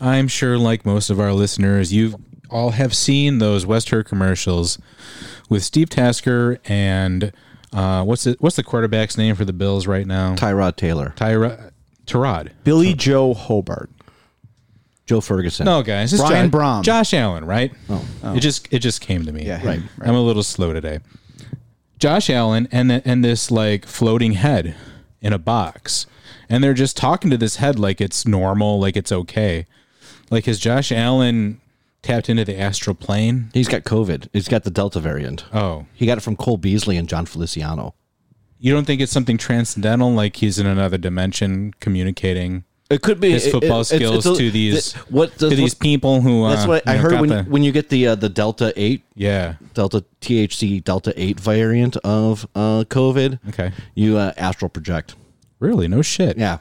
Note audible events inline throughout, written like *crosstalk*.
I'm sure, like most of our listeners, you all have seen those West Herr commercials with Steve Tasker and uh, what's it? What's the quarterback's name for the Bills right now? Tyrod Taylor, Tyra, Tyrod. Billy Joe Hobert. Joe Ferguson. No, guys, it's Brian Josh, Brom. Josh Allen, right? Oh, it just it just came to me. Yeah, him, I'm a little slow today. Josh Allen and the, and this like floating head in a box, and they're just talking to this head like it's normal, like it's okay. Like has Josh Allen tapped into the astral plane? He's got COVID. He's got the Delta variant. Oh, He got it from Cole Beasley and Jon Feliciano. you don't think it's something transcendental, like he's in another dimension communicating It could be his football it- it's- skills it's a- to these th- what to does- these people who That's uh, what I you know, heard when the- when you get the uh, the Delta eight yeah Delta THC Delta eight variant of uh, COVID. Okay. you uh, astral project. really no shit Yeah.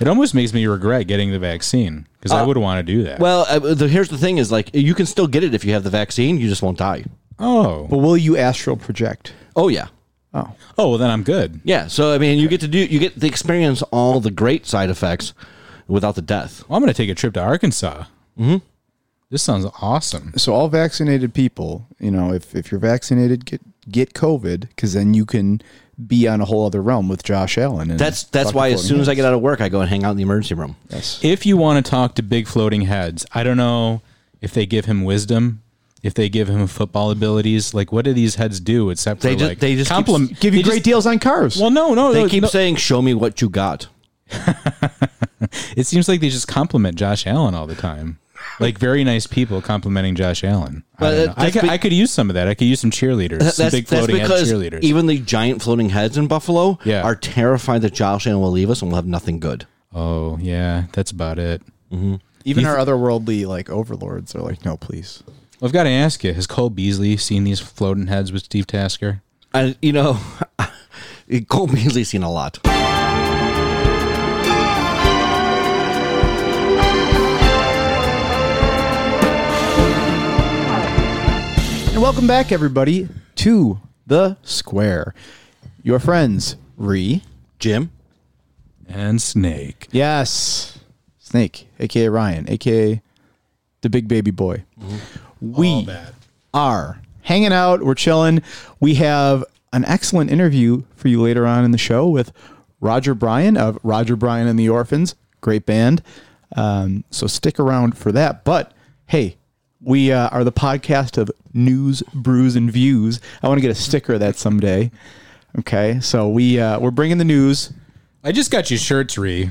It almost makes me regret getting the vaccine because I would want to do that. Well, uh, the, here's the thing: is like you can still get it if you have the vaccine. You just won't die. oh, But will you astral project? Oh yeah, Oh, oh, well then I'm good. yeah. So I mean, you get to do you get to experience all the great side effects without the death. Well, I'm going to take a trip to Arkansas. Mm-hmm. This sounds awesome. so all vaccinated people, you know, if if you're vaccinated, get get COVID because then you can be on a whole other realm with Josh Allen. And That's that's why as Floating soon as I get out of work, I go and hang out in the emergency room. yes, If you want to talk to big floating heads, I don't know if they give him wisdom, if they give him football abilities. Like, what do these heads do except for They just- like they just keep- compliment? give you great just- deals on cars. Well, no, no, They no, keep no. saying, "Show me what you got." *laughs* It seems like they just compliment Josh Allen all the time. Like very nice people complimenting Josh Allen. I, But don't that- I, could, be- I could use some of that. I could use some cheerleaders, some That's, big that's floating head cheerleaders. even the giant floating heads in Buffalo Yeah. are terrified that Josh Allen will leave us and we'll have nothing good. oh yeah, that's about it. Mm-hmm. Even our otherworldly like overlords are like, no, please. Well, I've got to ask you: Has Cole Beasley seen these floating heads with Steve Tasker? And you know, *laughs* Cole Beasley's seen a lot. And welcome back, everybody, to the Square. Your friends, Ree. Jim, And Snake. Yes, Snake, aka Ryan, aka the big baby boy. We are hanging out. We're chilling. We have an excellent interview for you later on in the show with Roger Bryan of Roger Bryan and the Orphans. Great band. Um, so stick around for that. But hey, we uh, are the podcast of news, brews, and views. I want to get a sticker of that someday. Okay, so we uh, we're bringing the news. I just got your shirts, Ree.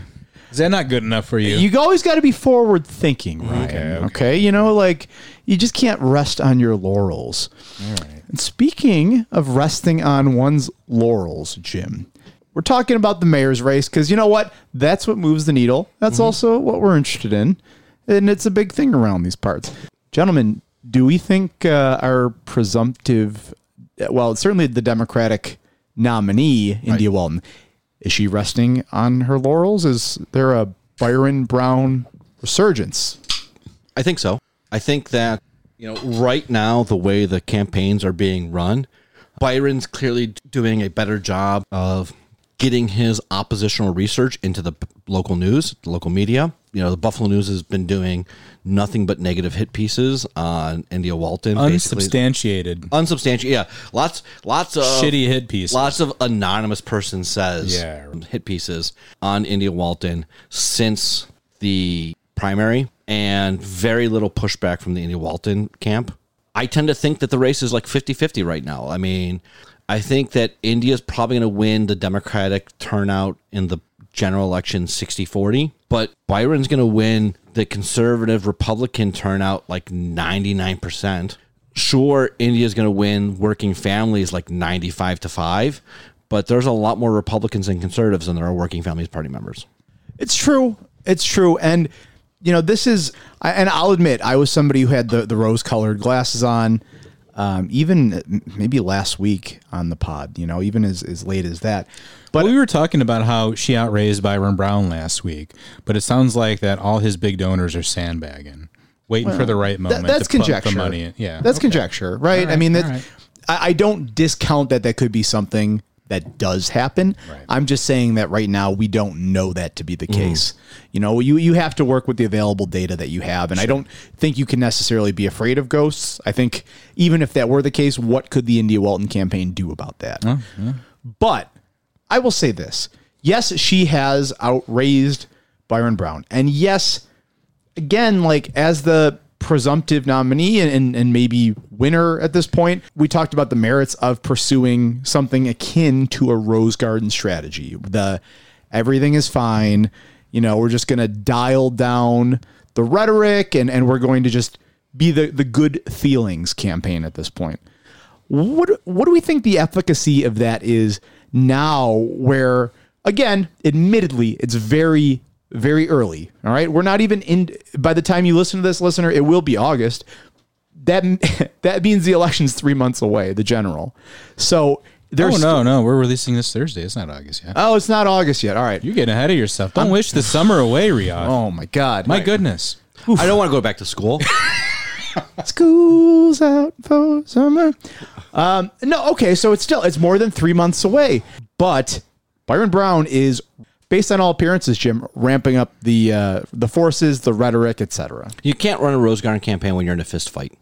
Is that not good enough for you? You always got to be forward thinking, Ryan. Okay, okay. You know, like you just can't rest on your laurels. All right. And speaking of resting on one's laurels, Jim, we're talking about the mayor's race because you know what? That's what moves the needle. That's also what we're interested in, and it's a big thing around these parts. Gentlemen, do we think uh, our presumptive, well, certainly the Democratic nominee, India Walton, is she resting on her laurels? Is there a Byron Brown resurgence? I think so. I think that you know right now the way the campaigns are being run, Byron's clearly doing a better job of getting his oppositional research into the local news, the local media. You know, the Buffalo News has been doing nothing but negative hit pieces on India Walton. basically. Unsubstantiated. Unsubstantiated. Yeah, lots, lots of Shitty hit pieces. Lots of anonymous person says Yeah. hit pieces on India Walton since the primary, and very little pushback from the India Walton camp. I tend to think that the race is like 50-50 right now. I mean, I think that India's probably going to win the Democratic turnout in the general election 60-40, but Byron's going to win the conservative Republican turnout like 99%. Sure, India's going to win working families like 95 to 5, but there's a lot more Republicans and conservatives than there are working families party members. It's true. It's true. And you know, this is, and I'll admit, I was somebody who had the the rose colored glasses on, um, even maybe last week on the pod. You know, even as as late as that. But we were talking about how she outraised Byron Brown last week, but it sounds like that all his big donors are sandbagging, waiting for the right That- moment that's to put conjecture. the money in. Yeah, that's okay. conjecture, right? I mean, all that, right. I, I don't discount that that could be something that does happen. I'm just saying that right now we don't know that to be the mm-hmm. case. You know, you you have to work with the available data that you have, and I don't think you can necessarily be afraid of ghosts. I think even if that were the case, what could the India Walton campaign do about that? But I will say this: yes, she has outraised Byron Brown, and yes, again, like as the presumptive nominee and, and, and maybe winner at this point, we talked about the merits of pursuing something akin to a rose garden strategy. The everything is fine, you know, we're just gonna dial down the rhetoric and, and we're going to just be the, the good feelings campaign at this point. What what do we think the efficacy of that is now where again, admittedly, it's very very early. All right? We're not even in by the time you listen to this listener, it will be August. That *laughs* that means the election's 3 months away, the general. So Oh there's no, no, we're releasing this Thursday. It's not August yet. Oh, it's not August yet. All right. You're getting ahead of yourself. Don't wish the summer away, *sighs* Riyadh. Oh my god. My goodness. I don't want to go back to school. *laughs* School's out for summer. Um, no, okay, so it's still it's more than three months away. But Byron Brown is, based on all appearances, Jim, ramping up the uh, the forces, the rhetoric, etc. you can't run a Rose Garden campaign when you're in a fist fight.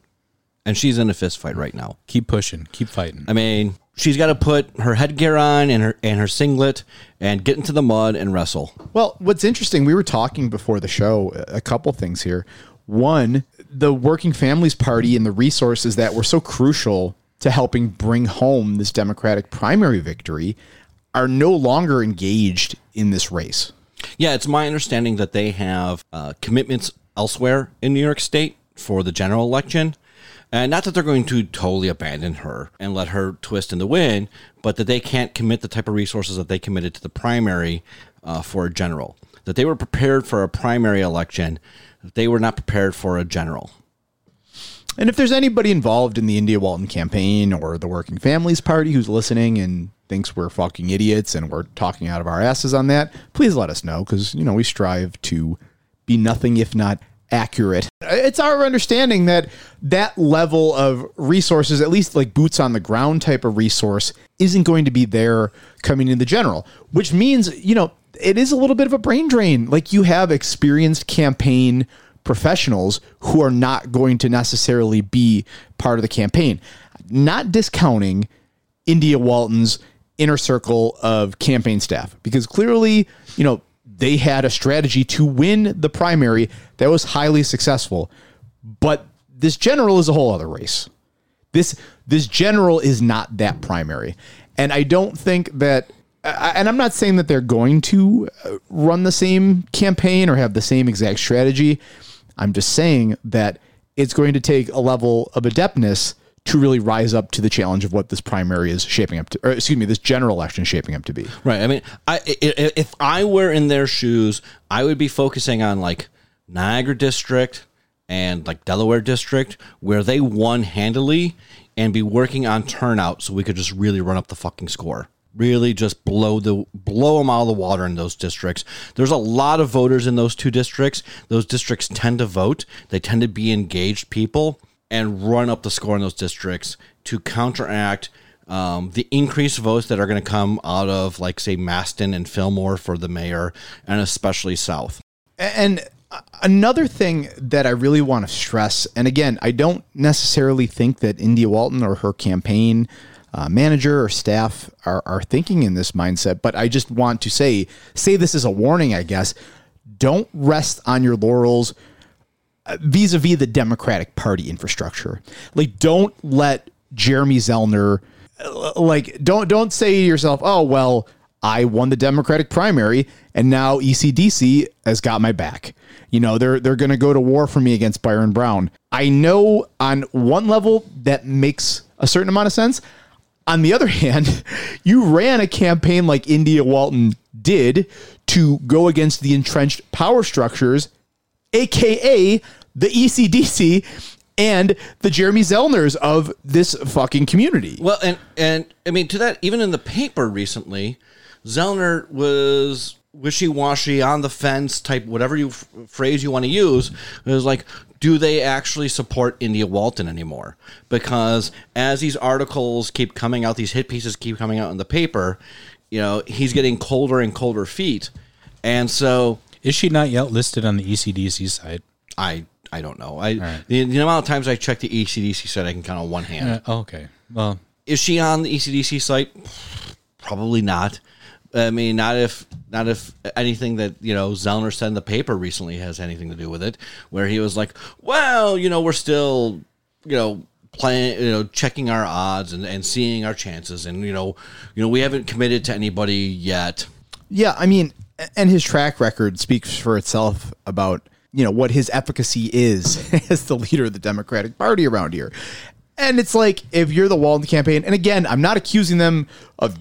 And she's in a fist fight right now. Keep pushing. Keep fighting. I mean, she's got to put her headgear on and her and her singlet and get into the mud and wrestle. Well, what's interesting, we were talking before the show a couple things here. One, the Working Families Party and the resources that were so crucial to helping bring home this Democratic primary victory are no longer engaged in this race. Yeah, it's my understanding that they have uh, commitments elsewhere in New York State for the general election. And not that they're going to totally abandon her and let her twist in the wind, but that they can't commit the type of resources that they committed to the primary uh, for a general. That they were prepared for a primary election, they were not prepared for a general. And if there's anybody involved in the India Walton campaign or the Working Families Party who's listening and thinks we're fucking idiots and we're talking out of our asses on that, please let us know because, you know, we strive to be nothing if not accurate. It's our understanding that that level of resources, at least like boots on the ground type of resource, isn't going to be there coming in the general, which means, you know, it is a little bit of a brain drain. Like you have experienced campaign professionals who are not going to necessarily be part of the campaign. Not discounting India Walton's inner circle of campaign staff because clearly, you know, they had a strategy to win the primary that was highly successful. But this general is a whole other race. This this general is not that primary. And I don't think that and I'm not saying that they're going to uh, run the same campaign or have the same exact strategy. I'm just saying that it's going to take a level of adeptness to really rise up to the challenge of what this primary is shaping up to, or excuse me, this general election is shaping up to be. Right. I mean, I, if I were in their shoes, I would be focusing on like Niagara District and like Delaware District, where they won handily, and be working on turnout so we could just really run up the fucking score. Really, just blow the blow them out of the water in those districts. There's a lot of voters in those two districts. Those districts tend to vote. They tend to be engaged people and run up the score in those districts to counteract um, the increased votes that are going to come out of, like, say, Masten and Fillmore for the mayor, and especially South. And another thing that I really want to stress, and again, I don't necessarily think that India Walton or her campaign uh, manager or staff are, are thinking in this mindset, but I just want to say, say this as a warning, I guess. Don't rest on your laurels vis a vis the Democratic Party infrastructure. Like, don't let Jeremy Zellner, uh, like, don't don't say to yourself, "Oh well, I won the Democratic primary, and now ECDC has got my back." You know, they're they're going to go to war for me against Byron Brown. I know on one level that makes a certain amount of sense. On the other *laughs* hand, you ran a campaign like India Walton did to go against the entrenched power structures aka the ECDC and the Jeremy Zellners of this fucking community. Well, and and I mean to that, even in the paper recently, Zellner was wishy-washy on the fence type whatever you f- phrase you want to use is like do they actually support india walton anymore because as these articles keep coming out these hit pieces keep coming out in the paper you know he's getting colder and colder feet and so Is she not yet listed on the ECDC site? i i don't know i the, the amount of times i check the ecdc site i can count on one hand Uh, okay. Well, is she on the ECDC site? Probably not. I mean, not if not if anything that you know Zellner said in the paper recently has anything to do with it, where he was like, "Well, you know, we're still, you know." playing you know checking our odds and, and seeing our chances and you know you know we haven't committed to anybody yet Yeah, I mean, and his track record speaks for itself about you know what his efficacy is *laughs* as the leader of the Democratic Party around here. And it's like if you're the Walton campaign, and again, I'm not accusing them of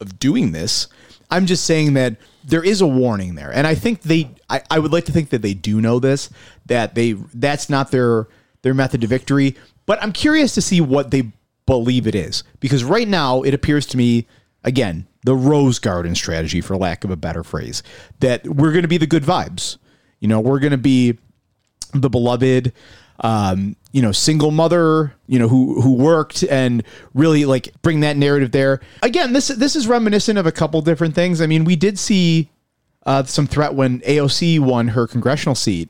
of doing this. I'm just saying that there is a warning there, and I think they. I, I would like to think that they do know this. That they that's not their their method to victory. But I'm curious to see what they believe it is because right now it appears to me again the rose garden strategy, for lack of a better phrase, that we're going to be the good vibes. You know, we're going to be the beloved um, you know, single mother, you know, who who worked and really like bring that narrative there. Again, this this is reminiscent of a couple different things. I mean, we did see uh, some threat when AOC won her congressional seat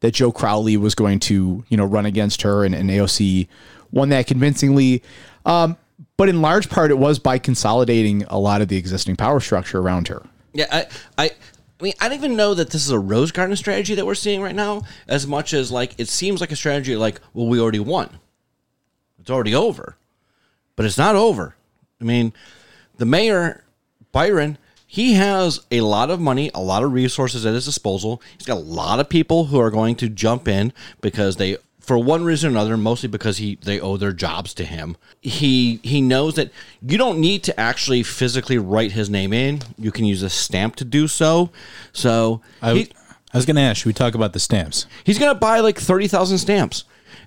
that Joe Crowley was going to, you know, run against her and, and AOC won that convincingly. Um, but in large part, it was by consolidating a lot of the existing power structure around her. Yeah, I, I, I mean, I don't even know that this is a rose garden strategy that we're seeing right now, as much as like it seems like a strategy like, well, we already won, it's already over, but it's not over. I mean, the mayor Byron, he has a lot of money, a lot of resources at his disposal. He's got a lot of people who are going to jump in because they for one reason or another, mostly because he they owe their jobs to him. He he knows that you don't need to actually physically write his name in. You can use a stamp to do so. So I, he, I was going to ask, should we talk about the stamps? he's gonna buy like thirty thousand stamps,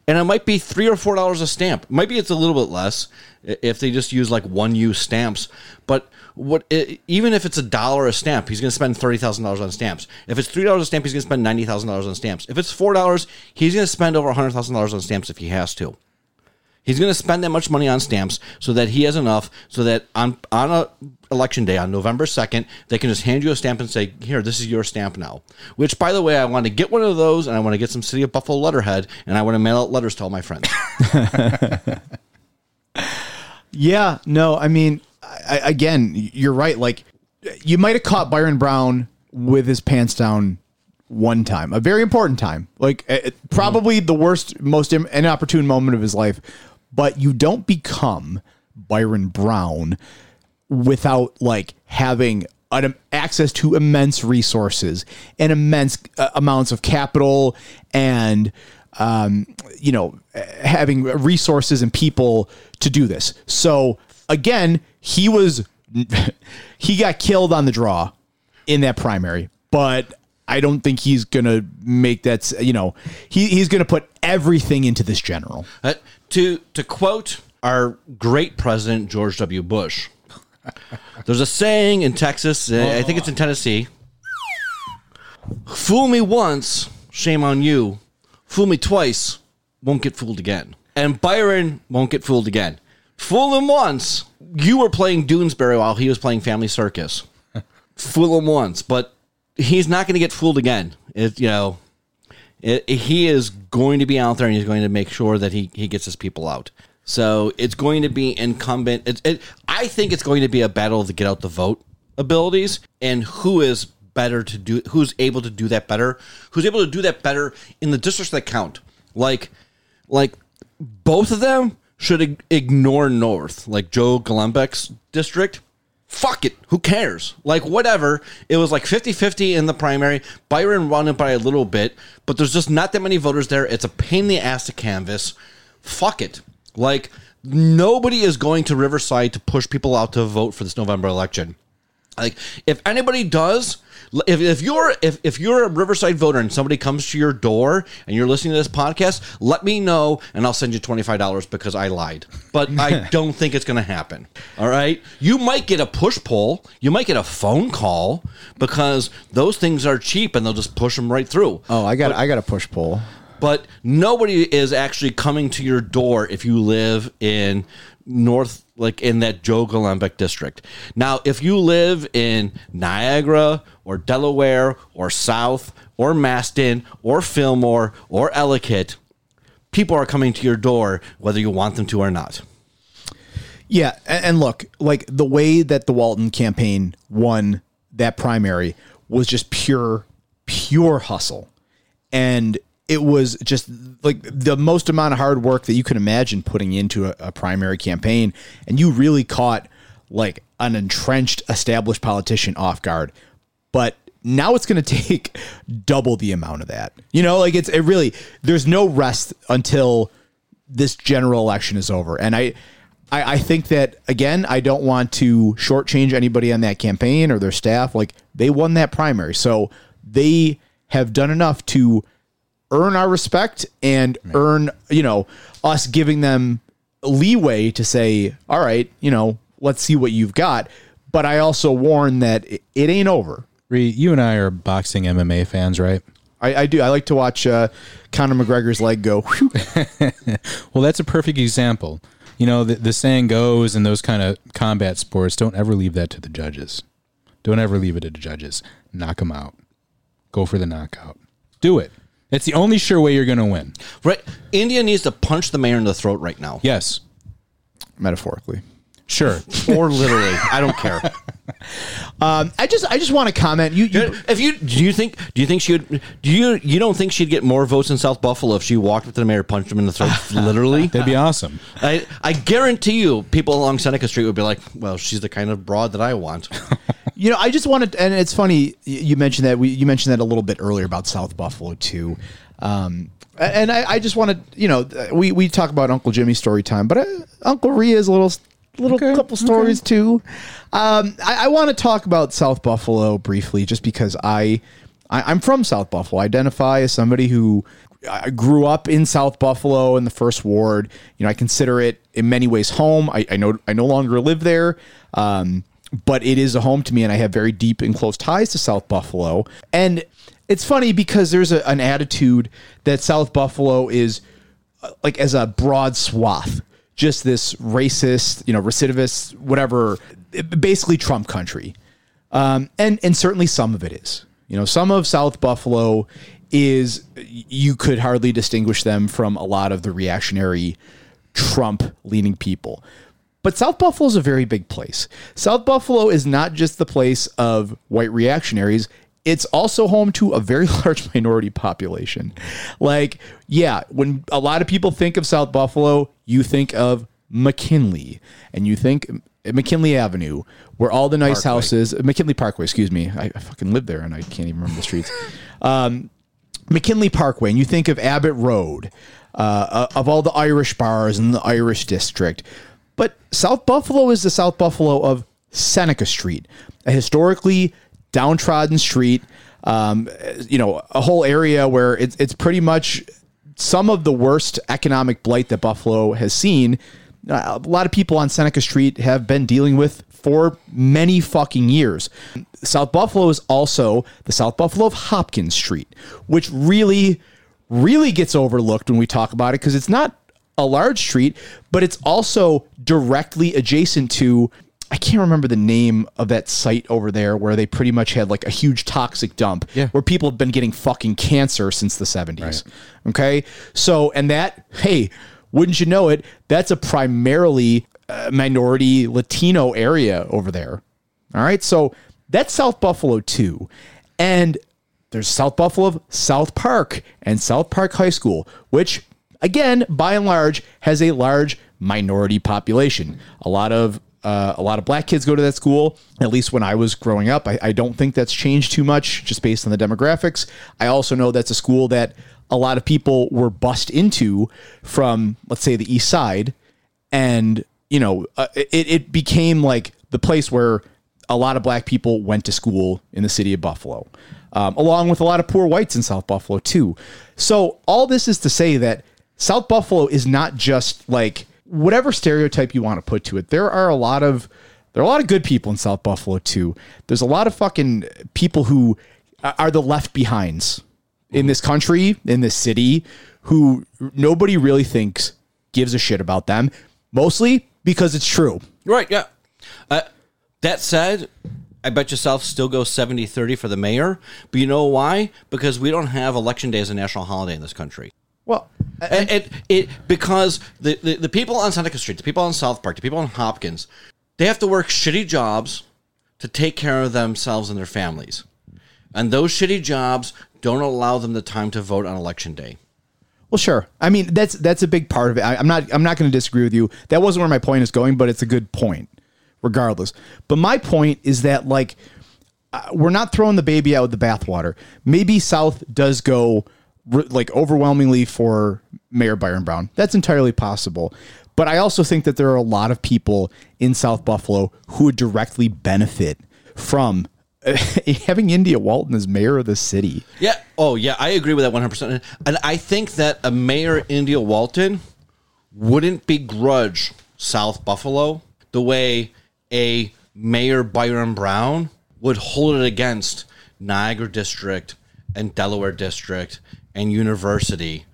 and it might be three or four dollars a stamp. Maybe it's a little bit less if they just use like one use stamps. But what i- even if it's a dollar a stamp, he's gonna spend thirty thousand dollars on stamps. If it's three dollars a stamp, he's gonna spend ninety thousand dollars on stamps. If it's four dollars, he's gonna spend over hundred thousand dollars on stamps if he has to. He's going to spend that much money on stamps so that he has enough so that on on a election day on November 2nd, they can just hand you a stamp and say, "Here, this is your stamp now." Which by the way, I want to get one of those and I want to get some City of Buffalo letterhead and I want to mail out letters to all my friends. *laughs* Yeah, no, I mean, I, again, you're right. Like, you might have caught Byron Brown with his pants down one time, a very important time, like uh, probably the worst, most inopportune moment of his life. But you don't become Byron Brown without like having an, access to immense resources and immense uh, amounts of capital and um, you know having resources and people to do this so again he was *laughs* he got killed on the draw in that primary but i don't think he's gonna make that you know he, he's gonna put everything into this general Uh, to to quote our great president George W. Bush, there's a saying in Texas, uh, I think it's in Tennessee. Fool me once, shame on you. Fool me twice, won't get fooled again. And Byron won't get fooled again. Fool him once, you were playing Doonesbury while he was playing Family Circus. Fool him once, but he's not going to get fooled again. It, you know, it, he is going to be out there and he's going to make sure that he, he gets his people out. So it's going to be incumbent. It, it, I think it's going to be a battle of get out the vote abilities and who is better to do, who's able to do that better, who's able to do that better in the districts that count. Like, like both of them should ig- ignore North, like Joe Golombek's district. Fuck it. Who cares? Like, whatever. It was like 50 50 in the primary. Byron won it by a little bit, but there's just not that many voters there. It's a pain in the ass to canvass. Fuck it. Like, nobody is going to Riverside to push people out to vote for this November election. Like if anybody does, if, if you're if, if you're a Riverside voter and somebody comes to your door and you're listening to this podcast, let me know and I'll send you twenty five dollars because I lied. But *laughs* I don't think it's going to happen. All right, you might get a push pull, you might get a phone call because those things are cheap and they'll just push them right through. Oh, I got I got a push pull. But nobody is actually coming to your door if you live in North, like in that Joe Golombek district. Now, if you live in Niagara or Delaware or South or Masten or Fillmore or Ellicott, people are coming to your door whether you want them to or not. Yeah, and, and look, like the way that the Walton campaign won that primary was just pure, pure hustle, and it was just like the most amount of hard work that you can imagine putting into a, a primary campaign, and you really caught like an entrenched, established politician off guard. But now it's going *laughs* to take double the amount of that. You know, like it's it really there's no rest until this general election is over, and I. I, I think that again, I don't want to shortchange anybody on that campaign or their staff. Like they won that primary, so they have done enough to earn our respect and earn, you know, us giving them leeway to say, all right, you know, let's see what you've got. But I also warn that it, it ain't over. Ree, you and I are boxing MMA fans, right? I, I do. I like to watch uh, Conor McGregor's leg go. *laughs* Well, that's a perfect example. You know, the, the saying goes in those kind of combat sports, don't ever leave that to the judges. Don't ever leave it to the judges. Knock them out. Go for the knockout. Do it. It's the only sure way you're going to win. Right? India needs to punch the mayor in the throat right now. Yes. Metaphorically. Sure. Or literally. I don't care. *laughs* Um, I just I just want to comment. You, you If you do you think do you think she would do you you don't think she'd get more votes in South Buffalo if she walked up to the mayor, punched him in the throat, *laughs* literally? That'd be awesome. I I guarantee you, people along Seneca Street would be like, "Well, she's the kind of broad that I want." *laughs* You know, I just wanted, and it's funny you mentioned that. We you mentioned that a little bit earlier about South Buffalo too, um, and I, I just wanted, you know, we we talk about Uncle Jimmy's story time, but uh, Uncle a little little Okay, couple stories too. Um, I, I want to talk about South Buffalo briefly, just because I, I I'm from South Buffalo. I identify as somebody who I grew up in South Buffalo in the first ward. You know, I consider it in many ways home. I, I know I no longer live there. Um, but it is a home to me and I have very deep and close ties to South Buffalo. And it's funny because there's a, an attitude that South Buffalo is uh, like as a broad swath, just this racist, you know, recidivist, whatever, basically Trump country. Um, and and certainly some of it is. You know, some of South Buffalo is you could hardly distinguish them from a lot of the reactionary Trump leaning people. But South Buffalo is a very big place. South Buffalo is not just the place of white reactionaries, it's also home to a very *laughs* large minority population. Like, yeah, when a lot of people think of South Buffalo, you think of McKinley and you think McKinley Avenue, where all the nice Parkway. houses, McKinley Parkway, excuse me. I, I fucking live there and I can't even remember the streets. Um, McKinley Parkway, and you think of Abbott Road, uh, of all the Irish bars in the Irish district. But South Buffalo is the South Buffalo of Seneca Street, a historically downtrodden street. Um, you know, a whole area where it's it's pretty much some of the worst economic blight that Buffalo has seen. Uh, a lot of people on Seneca Street have been dealing with for many fucking years. South Buffalo is also the South Buffalo of Hopkins Street, which really, really gets overlooked when we talk about it because it's not a large street, but it's also directly adjacent to. I can't remember the name of that site over there where they pretty much had like a huge toxic dump Yeah. where people have been getting fucking cancer since the 70s. Okay. So, and that, hey, wouldn't you know it, that's a primarily uh, minority Latino area over there. All right. So that's South Buffalo too. And there's South Buffalo South Park and South Park High School, which again, by and large, has a large minority population. A lot of uh, a lot of black kids go to that school. At least when I was growing up, I, I don't think that's changed too much, just based on the demographics. I also know that's a school that a lot of people were bussed into from, let's say, the East Side, and you know, uh, it it became like the place where a lot of black people went to school in the city of Buffalo, um, along with a lot of poor whites in South Buffalo too. So all this is to say that South Buffalo is not just like whatever stereotype you want to put to it. There are a lot of there are a lot of good people in South Buffalo too. There's a lot of fucking people who are the left behinds in this country, in this city, who nobody really thinks gives a shit about them, mostly because it's true. Right, yeah. Uh, that said, I bet yourself still goes 70 30 for the mayor. But you know why? Because we don't have election day as a national holiday in this country. Well, And it, it because the, the, the people on Seneca Street, the people on South Park, the people on Hopkins, they have to work shitty jobs to take care of themselves and their families. And those shitty jobs don't allow them the time to vote on election day. Well, sure. I mean, that's that's a big part of it. I, I'm not I'm not going to disagree with you. That wasn't where my point is going, but it's a good point, regardless. But my point is that like uh, we're not throwing the baby out with the bathwater. Maybe South does go like overwhelmingly for Mayor Byron Brown. That's entirely possible. But I also think that there are a lot of people in South Buffalo who would directly benefit from *laughs* having India Walton as mayor of the city. Yeah. Oh, yeah. I agree with that 100%. And I think that a mayor, India Walton, wouldn't begrudge South Buffalo the way a mayor, Byron Brown, would hold it against Niagara District and Delaware District and University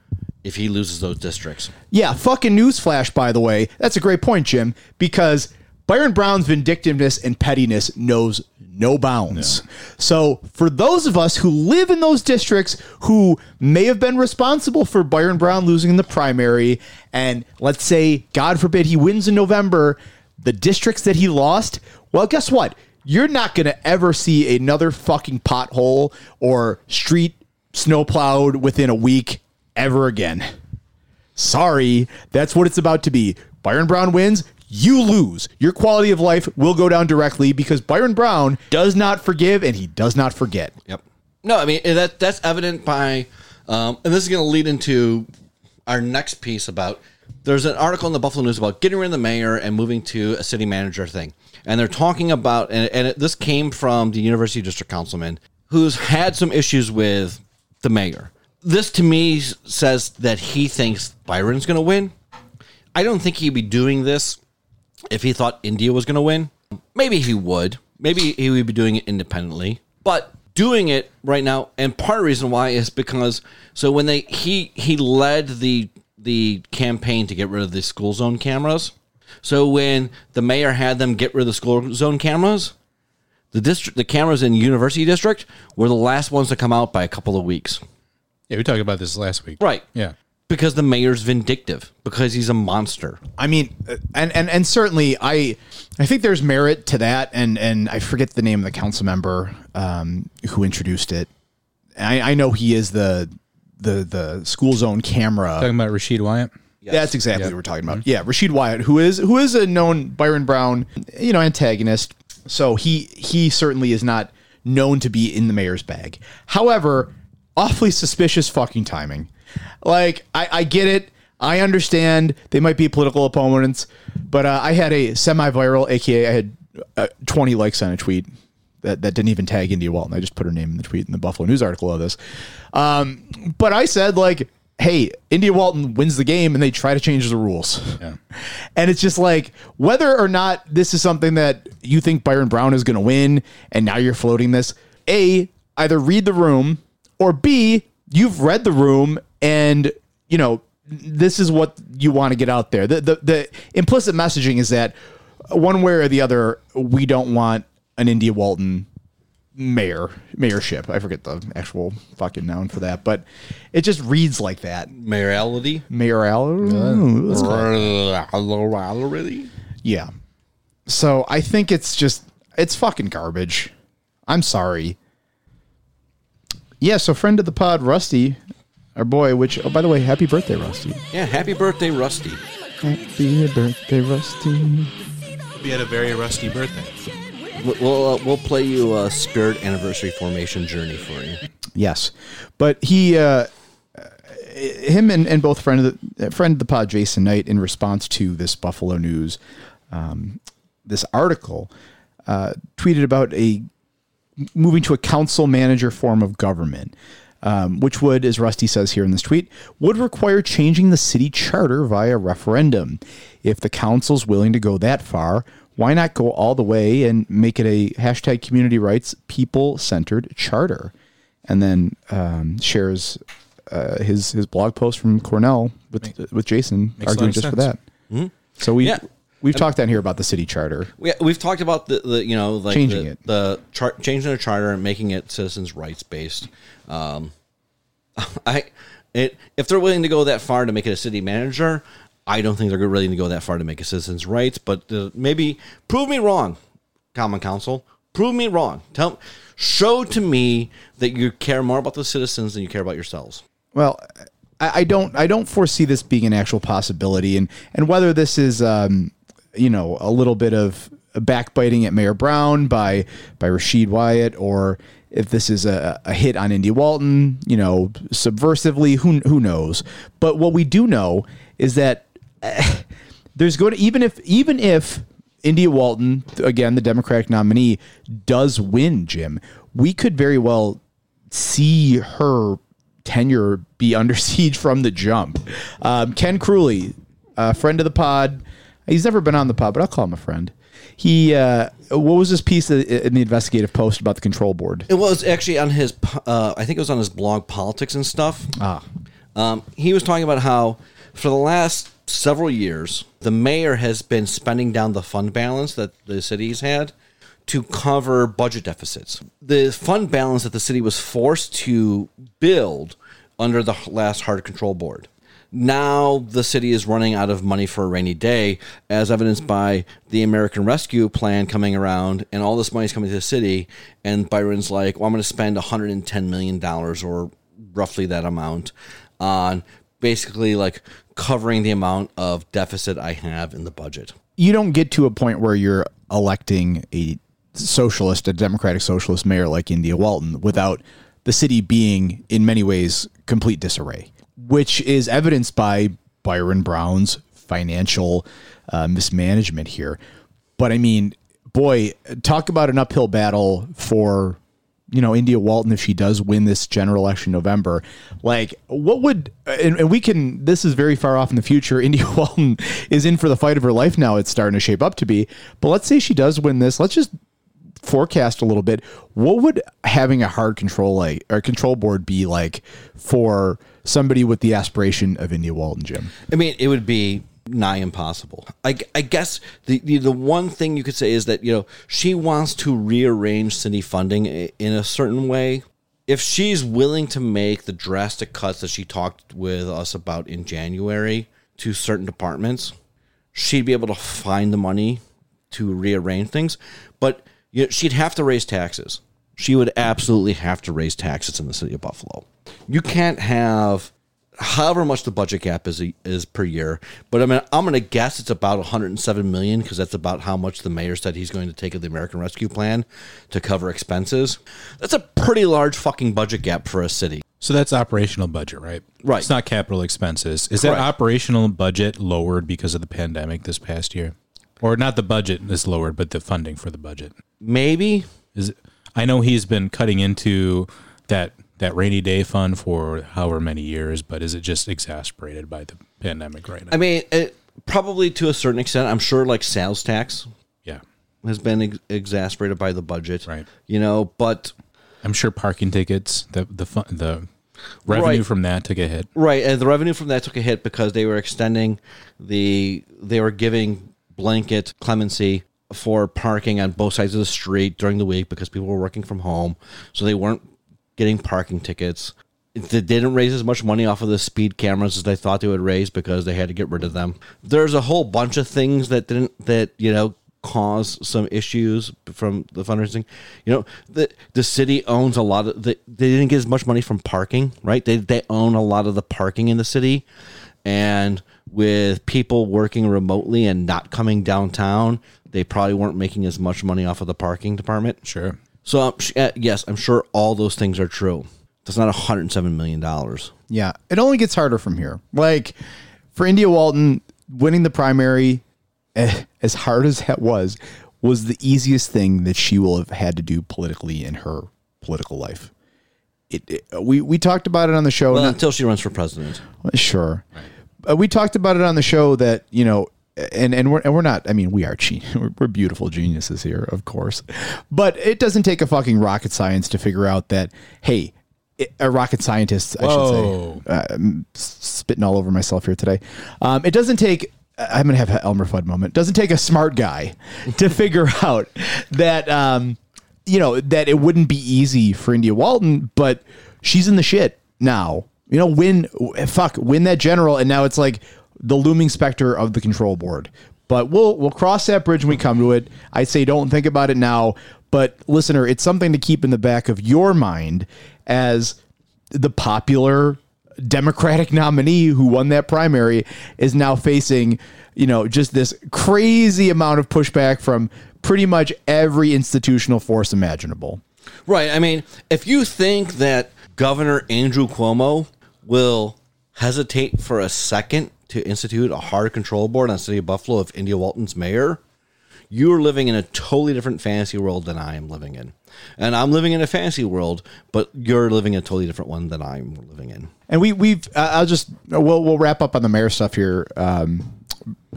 if he loses those districts. Yeah, fucking newsflash, by the way. That's a great point, Jim, because Byron Brown's vindictiveness and pettiness knows no bounds. So, for those of us who live in those districts who may have been responsible for Byron Brown losing in the primary, and let's say, God forbid, he wins in November, the districts that he lost, well, guess what? You're not going to ever see another fucking pothole or street snowplowed within a week ever again. Sorry, that's what it's about to be. Byron Brown wins, you lose. Your quality of life will go down directly because Byron Brown does not forgive and he does not forget. Yep. No, I mean that that's evident by, um, and this is going to lead into our next piece about. There's an article in the Buffalo News about getting rid of the mayor and moving to a city manager thing, and they're talking about, and, and it, this came from the University District Councilman who's had some issues with the mayor. This to me says that he thinks Byron's going to win. I don't think he'd be doing this if he thought India was going to win. Maybe he would. Maybe he would be doing it independently. But doing it right now, and part of the reason why is because so when they he he led the the campaign to get rid of the school zone cameras. So when the mayor had them get rid of the school zone cameras, the district the cameras in University District were the last ones to come out by a couple of weeks. Yeah, we talked about this last week. Right. Yeah. Because the mayor's vindictive, because he's a monster. I mean, uh, and and and certainly, I I think there's merit to that, and and I forget the name of the council member um, who introduced it. I, I know he is the the the school zone camera. Talking about Rasheed Wyatt. That's exactly what we're talking about. Yeah, Rasheed Wyatt, who is who is a known Byron Brown, you know, antagonist. So he he certainly is not known to be in the mayor's bag. However, awfully suspicious fucking timing. Like I, I get it. I understand they might be political opponents, but uh, I had a semi-viral, aka I had uh, 20 likes on a tweet that, that didn't even tag India Walton. I just put her name in the tweet in the Buffalo News article of this. Um, but I said like, hey, India Walton wins the game and they try to change the rules. Yeah. *laughs* And it's just like whether or not this is something that you think Byron Brown is going to win and now you're floating this, A, either read the room or B, you've read the room and, you know, this is what you want to get out there. The, the the implicit messaging is that one way or the other, we don't want an India Walton mayor mayorship. I forget the actual fucking noun for that, but it just reads like that. Mayorality. Mayoral. Let's call it. Mayorality. Yeah. So I think it's just it's fucking garbage. I'm sorry. Yeah, so friend of the pod, Rusty, our boy, which oh by the way, happy birthday, Rusty. Yeah, happy birthday, Rusty. Happy birthday, Rusty. We had a very rusty birthday. We'll uh, we'll play you a spirit anniversary formation journey for you. Yes. But he uh him and, and both friend of the friend of the pod Jason Knight in response to this Buffalo News um, this article uh, tweeted about a moving to a council manager form of government, um, which would, as Rusty says here in this tweet, would require changing the city charter via referendum. If the council's willing to go that far, why not go all the way and make it a hashtag community rights people centered charter? And then um, shares uh, his his blog post from Cornell with with Jason makes a lot arguing of just for sense. that. So we Yeah. we've talked down here about the city charter. We, we've talked about the, the you know like Changing the, it. the char- changing the charter and making it citizens rights based. Um, *laughs* I it if they're willing to go that far to make it a city manager, I don't think they're willing to go that far to make it citizens rights. But uh, maybe prove me wrong, Common Council. Prove me wrong. Tell show to me that you care more about the citizens than you care about yourselves. Well, I, I don't I don't foresee this being an actual possibility, and and whether this is um, you know a little bit of backbiting at Mayor Brown by by Rasheed Wyatt, or if this is a, a hit on Indy Walton, you know, subversively, who who knows? But what we do know is that *sighs* there's going to even if even if India Walton, again the Democratic nominee, does win, Jim, we could very well see her tenure be *laughs* under siege from the jump. Um, Ken Kruly, a friend of the pod, he's never been on the pod, but I'll call him a friend. He, uh, what was this piece in the investigative post about the control board? It was actually on his, uh, I think it was on his blog, Politics and Stuff. Ah, Um, he was talking about how for the last several years, the mayor has been spending down the fund balance that the city's had to cover budget deficits. The fund balance that the city was forced to build under the last hard control board. Now the city is running out of money for a rainy day, as evidenced by the American Rescue Plan coming around, and all this money is coming to the city. And Byron's like, "Well, I'm going to spend 110 million dollars, or roughly that amount, on basically like covering the amount of deficit I have in the budget." you don't get to a point where you're electing a socialist, a democratic socialist mayor like India Walton without the city being in many ways complete disarray, which is evidenced by Byron Brown's financial uh, mismanagement here. But I mean, boy, talk about an uphill battle for you know India Walton if she does win this general election November. Like, what would and, and we can? This is very far off in the future. *laughs* India Walton is in for the fight of her life now. It's starting to shape up to be. But let's say she does win this. Let's just forecast a little bit. What would having a hard control like or control board be like for somebody with the aspiration of India Walton, Jim? I mean, it would be nigh impossible. I, I guess the, the the one thing you could say is that you know she wants to rearrange city funding in a certain way. If she's willing to make the drastic cuts that she talked with us about in January to certain departments, she'd be able to find the money to rearrange things. But you know, she'd have to raise taxes. She would absolutely have to raise taxes in the city of Buffalo. You can't have however much the budget gap is is per year. But I mean, I'm going to guess it's about 107 million because that's about how much the mayor said he's going to take of the American Rescue Plan to cover expenses. That's a pretty large fucking budget gap for a city. So that's operational budget, right? Right. It's not capital expenses. Is that operational budget lowered because of the pandemic this past year? Or not the budget is lowered, but the funding for the budget. Maybe Is it, I know he's been cutting into that that rainy day fund for however many years, but is it just exasperated by the pandemic right now? I mean, it, probably to a certain extent. I'm sure like sales tax yeah. has been ex- exasperated by the budget, Right. You know, but I'm sure parking tickets, the the fun, the revenue Right. from that took a hit. Right, and the revenue from that took a hit because they were extending the they were giving blanket clemency for parking on both sides of the street during the week because people were working from home, so they weren't getting parking tickets. They didn't raise as much money off of the speed cameras as they thought they would raise because they had to get rid of them. There's a whole bunch of things that didn't that you know cause some issues from the fundraising. You know, the the city owns a lot of the, they didn't get as much money from parking, right? They they own a lot of the parking in the city. And with people working remotely and not coming downtown, they probably weren't making as much money off of the parking department. Sure. So uh, yes, I'm sure all those things are true. That's not 107 million dollars. Yeah, it only gets harder from here. Like for India Walton, winning the primary, eh, as hard as that was, was the easiest thing that she will have had to do politically in her political life. It, it- we we talked about it on the show. Well, not- until she runs for president. Sure. Uh, we talked about it on the show that, you know, and, and we're and we're not I mean we are gen- *laughs* we're, we're beautiful geniuses here of course but it doesn't take a fucking rocket science to figure out that hey it- a rocket scientist I Whoa. should say uh, I'm spitting all over myself here today. Um, it doesn't take I'm gonna have an Elmer Fudd moment. It doesn't take a smart guy *laughs* to figure *laughs* out that um, you know that it wouldn't be easy for India Walton but she's in the shit now. You know win fuck win that general and now it's like the looming specter of the control board. But we'll we'll cross that bridge when we come to it. I say don't think about it now. But listener it's something to keep in the back of your mind as the popular democratic nominee who won that primary is now facing you know just this crazy amount of pushback from pretty much every institutional force imaginable. Right. I mean, if you think that Governor Andrew Cuomo will hesitate for a second to institute a hard control board on the city of Buffalo if India Walton's mayor, you are living in a totally different fantasy world than I am living in. And I'm living in a fantasy world, but you're living in a totally different one than I'm living in. And we we've uh, I'll just we'll we'll wrap up on the mayor stuff here um,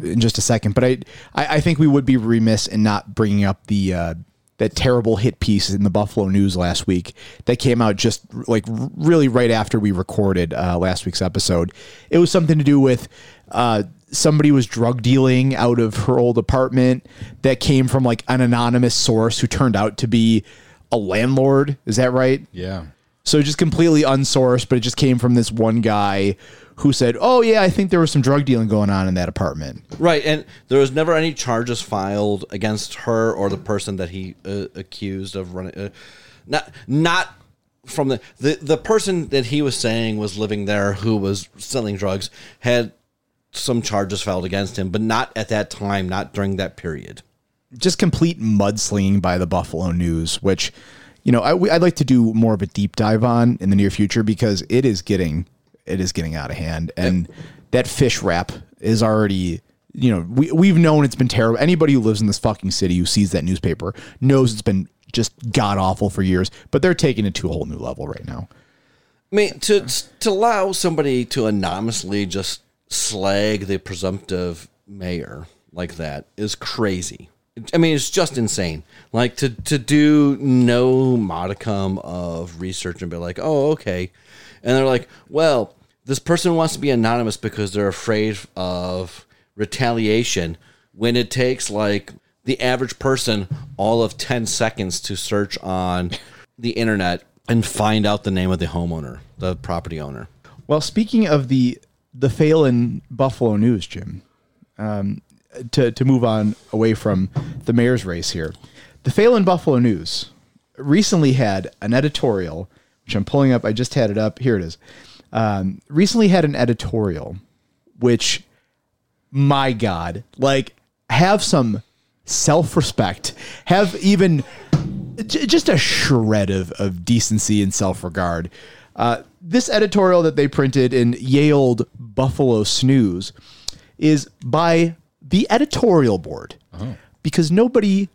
in just a second. But I, I I think we would be remiss in not bringing up the uh, that terrible hit piece in the Buffalo News last week that came out just like really right after we recorded uh, last week's episode. It was something to do with. Uh, somebody was drug dealing out of her old apartment that came from like an anonymous source who turned out to be a landlord. Is that right? Yeah. So just completely unsourced, but it just came from this one guy who said, "Oh yeah, I think there was some drug dealing going on in that apartment." Right, and there was never any charges filed against her or the person that he uh, accused of running. Uh, not not from the, the the person that he was saying was living there who was selling drugs had some charges filed against him, but not at that time, not during that period. Just complete mudslinging by the Buffalo News, which you know I, I'd like to do more of a deep dive on in the near future because it is getting it is getting out of hand, and that fish wrap is already. You know, we we've known it's been terrible. Anybody who lives in this fucking city who sees that newspaper knows it's been just god awful for years. But they're taking it to a whole new level right now. I mean, to to allow somebody to anonymously just slag the presumptive mayor like that is crazy. I mean, it's just insane. Like to to do no modicum of research and be like, oh, okay, and they're like, well, this person wants to be anonymous because they're afraid of retaliation. When it takes like the average person all of ten seconds to search on the internet and find out the name of the homeowner, the property owner. Well, speaking of the the Phelan Buffalo News, Jim, um, to to move on away from the mayor's race here, the Phelan Buffalo News recently had an editorial, which I'm pulling up. I just had it up. Here it is. Um, recently had an editorial, which, my God, like have some self respect, have even j- just a shred of, of decency and self regard. Uh, this editorial that they printed in Yale Buffalo Snooze is by the editorial board because nobody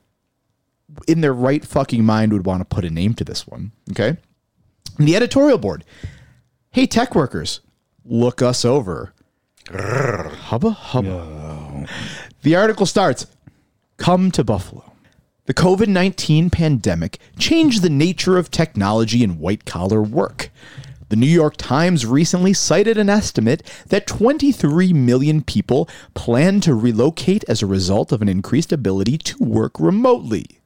in their right fucking mind would want to put a name to this one. Okay. And the editorial board. Hey, tech workers, look us over. Hubba hubba. The article starts Come to Buffalo. The COVID 19 pandemic changed the nature of technology and white collar work. The New York Times recently cited an estimate that 23 million people plan to relocate as a result of an increased ability to work remotely.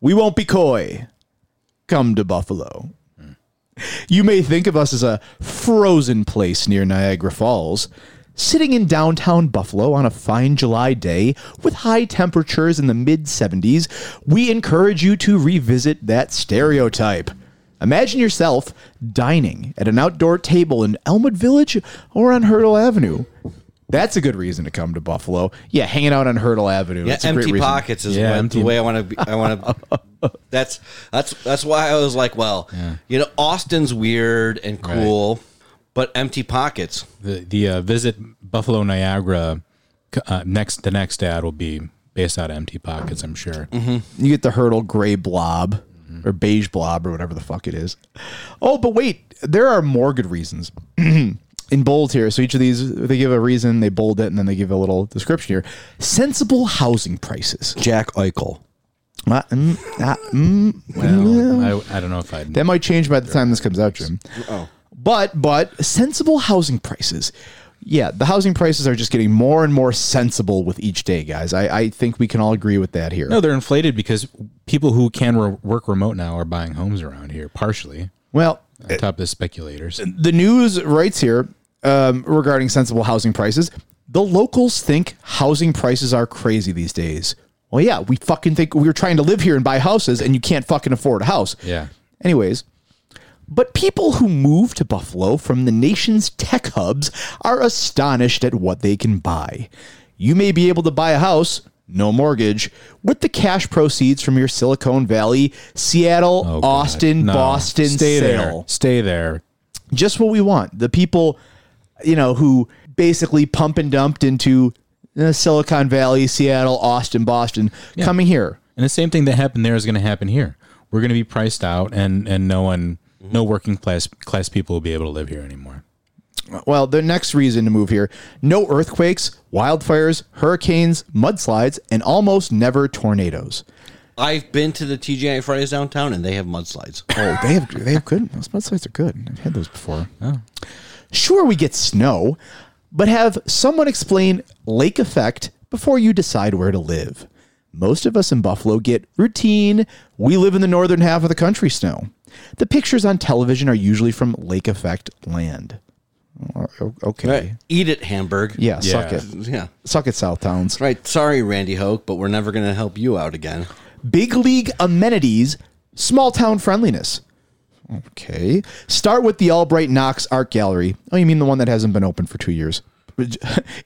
We won't be coy. Come to Buffalo. You may think of us as a frozen place near Niagara Falls, sitting in downtown Buffalo on a fine July day with high temperatures in the mid 70s. We encourage you to revisit that stereotype. Imagine yourself dining at an outdoor table in Elmwood Village or on Hertel Avenue. That's a good reason to come to Buffalo. Yeah, hanging out on Hertel Avenue. Yeah, empty pockets is Yeah, what- empty- the way I want to. Be, I want to. *laughs* that's that's that's why I was like, well, you know, Austin's weird and cool, but empty pockets. The the uh, visit Buffalo Niagara uh, next the next ad will be based out of empty pockets. I'm sure. You get the Hertel gray blob or beige blob or whatever the fuck it is. Oh, but wait, there are more good reasons. *clears throat* In bold here, so each of these they give a reason, they bold it, and then they give a little description here. Sensible housing prices. Jack Eichel. Uh, mm, uh, mm, Well, I, I don't know if I'd. that might change by the time this comes out, Jim. Oh. But but sensible housing prices. Yeah, the housing prices are just getting more and more sensible with each day, guys. I, I think we can all agree with that here. No, they're inflated because people who can re- work remote now are buying homes around here, partially. Well, On top of the speculators. the news writes here um, regarding sensible housing prices. The locals think housing prices are crazy these days. Well, yeah, we fucking think we were trying to live here and buy houses, and you can't fucking afford a house. Yeah. Anyways, but people who move to Buffalo from the nation's tech hubs are astonished at what they can buy. You may be able to buy a house, no mortgage, with the cash proceeds from your Silicon Valley, Seattle, Oh, Austin, No. Boston Stay sale there. Stay there. just what we want. The people, you know, who basically pump and dumped into uh, Silicon Valley, Seattle, Austin, Boston, coming here. And the same thing that happened there is going to happen here. We're going to be priced out, and and no one, no working class class people will be able to live here anymore. Well, the next reason to move here no earthquakes, wildfires, hurricanes, mudslides, and almost never tornadoes. I've been to the TGI Fridays downtown, and they have mudslides. Oh, they have they have good. Those mudslides are good. I've had those before. Sure, we get snow, but have someone explain lake effect before you decide where to live. Most of us in Buffalo get routine. We live in the northern half of the country snow. The pictures on television are usually from lake effect land. O- Okay. Eat it, Hamburg. Yeah, suck it. Yeah. Suck it, South Towns. Right. Sorry, Randy Hoak, but we're never going to help you out again. Big league amenities, small town friendliness. Okay. Start with the Albright Knox Art Gallery. Oh, you mean the one that hasn't been open for two years? *laughs*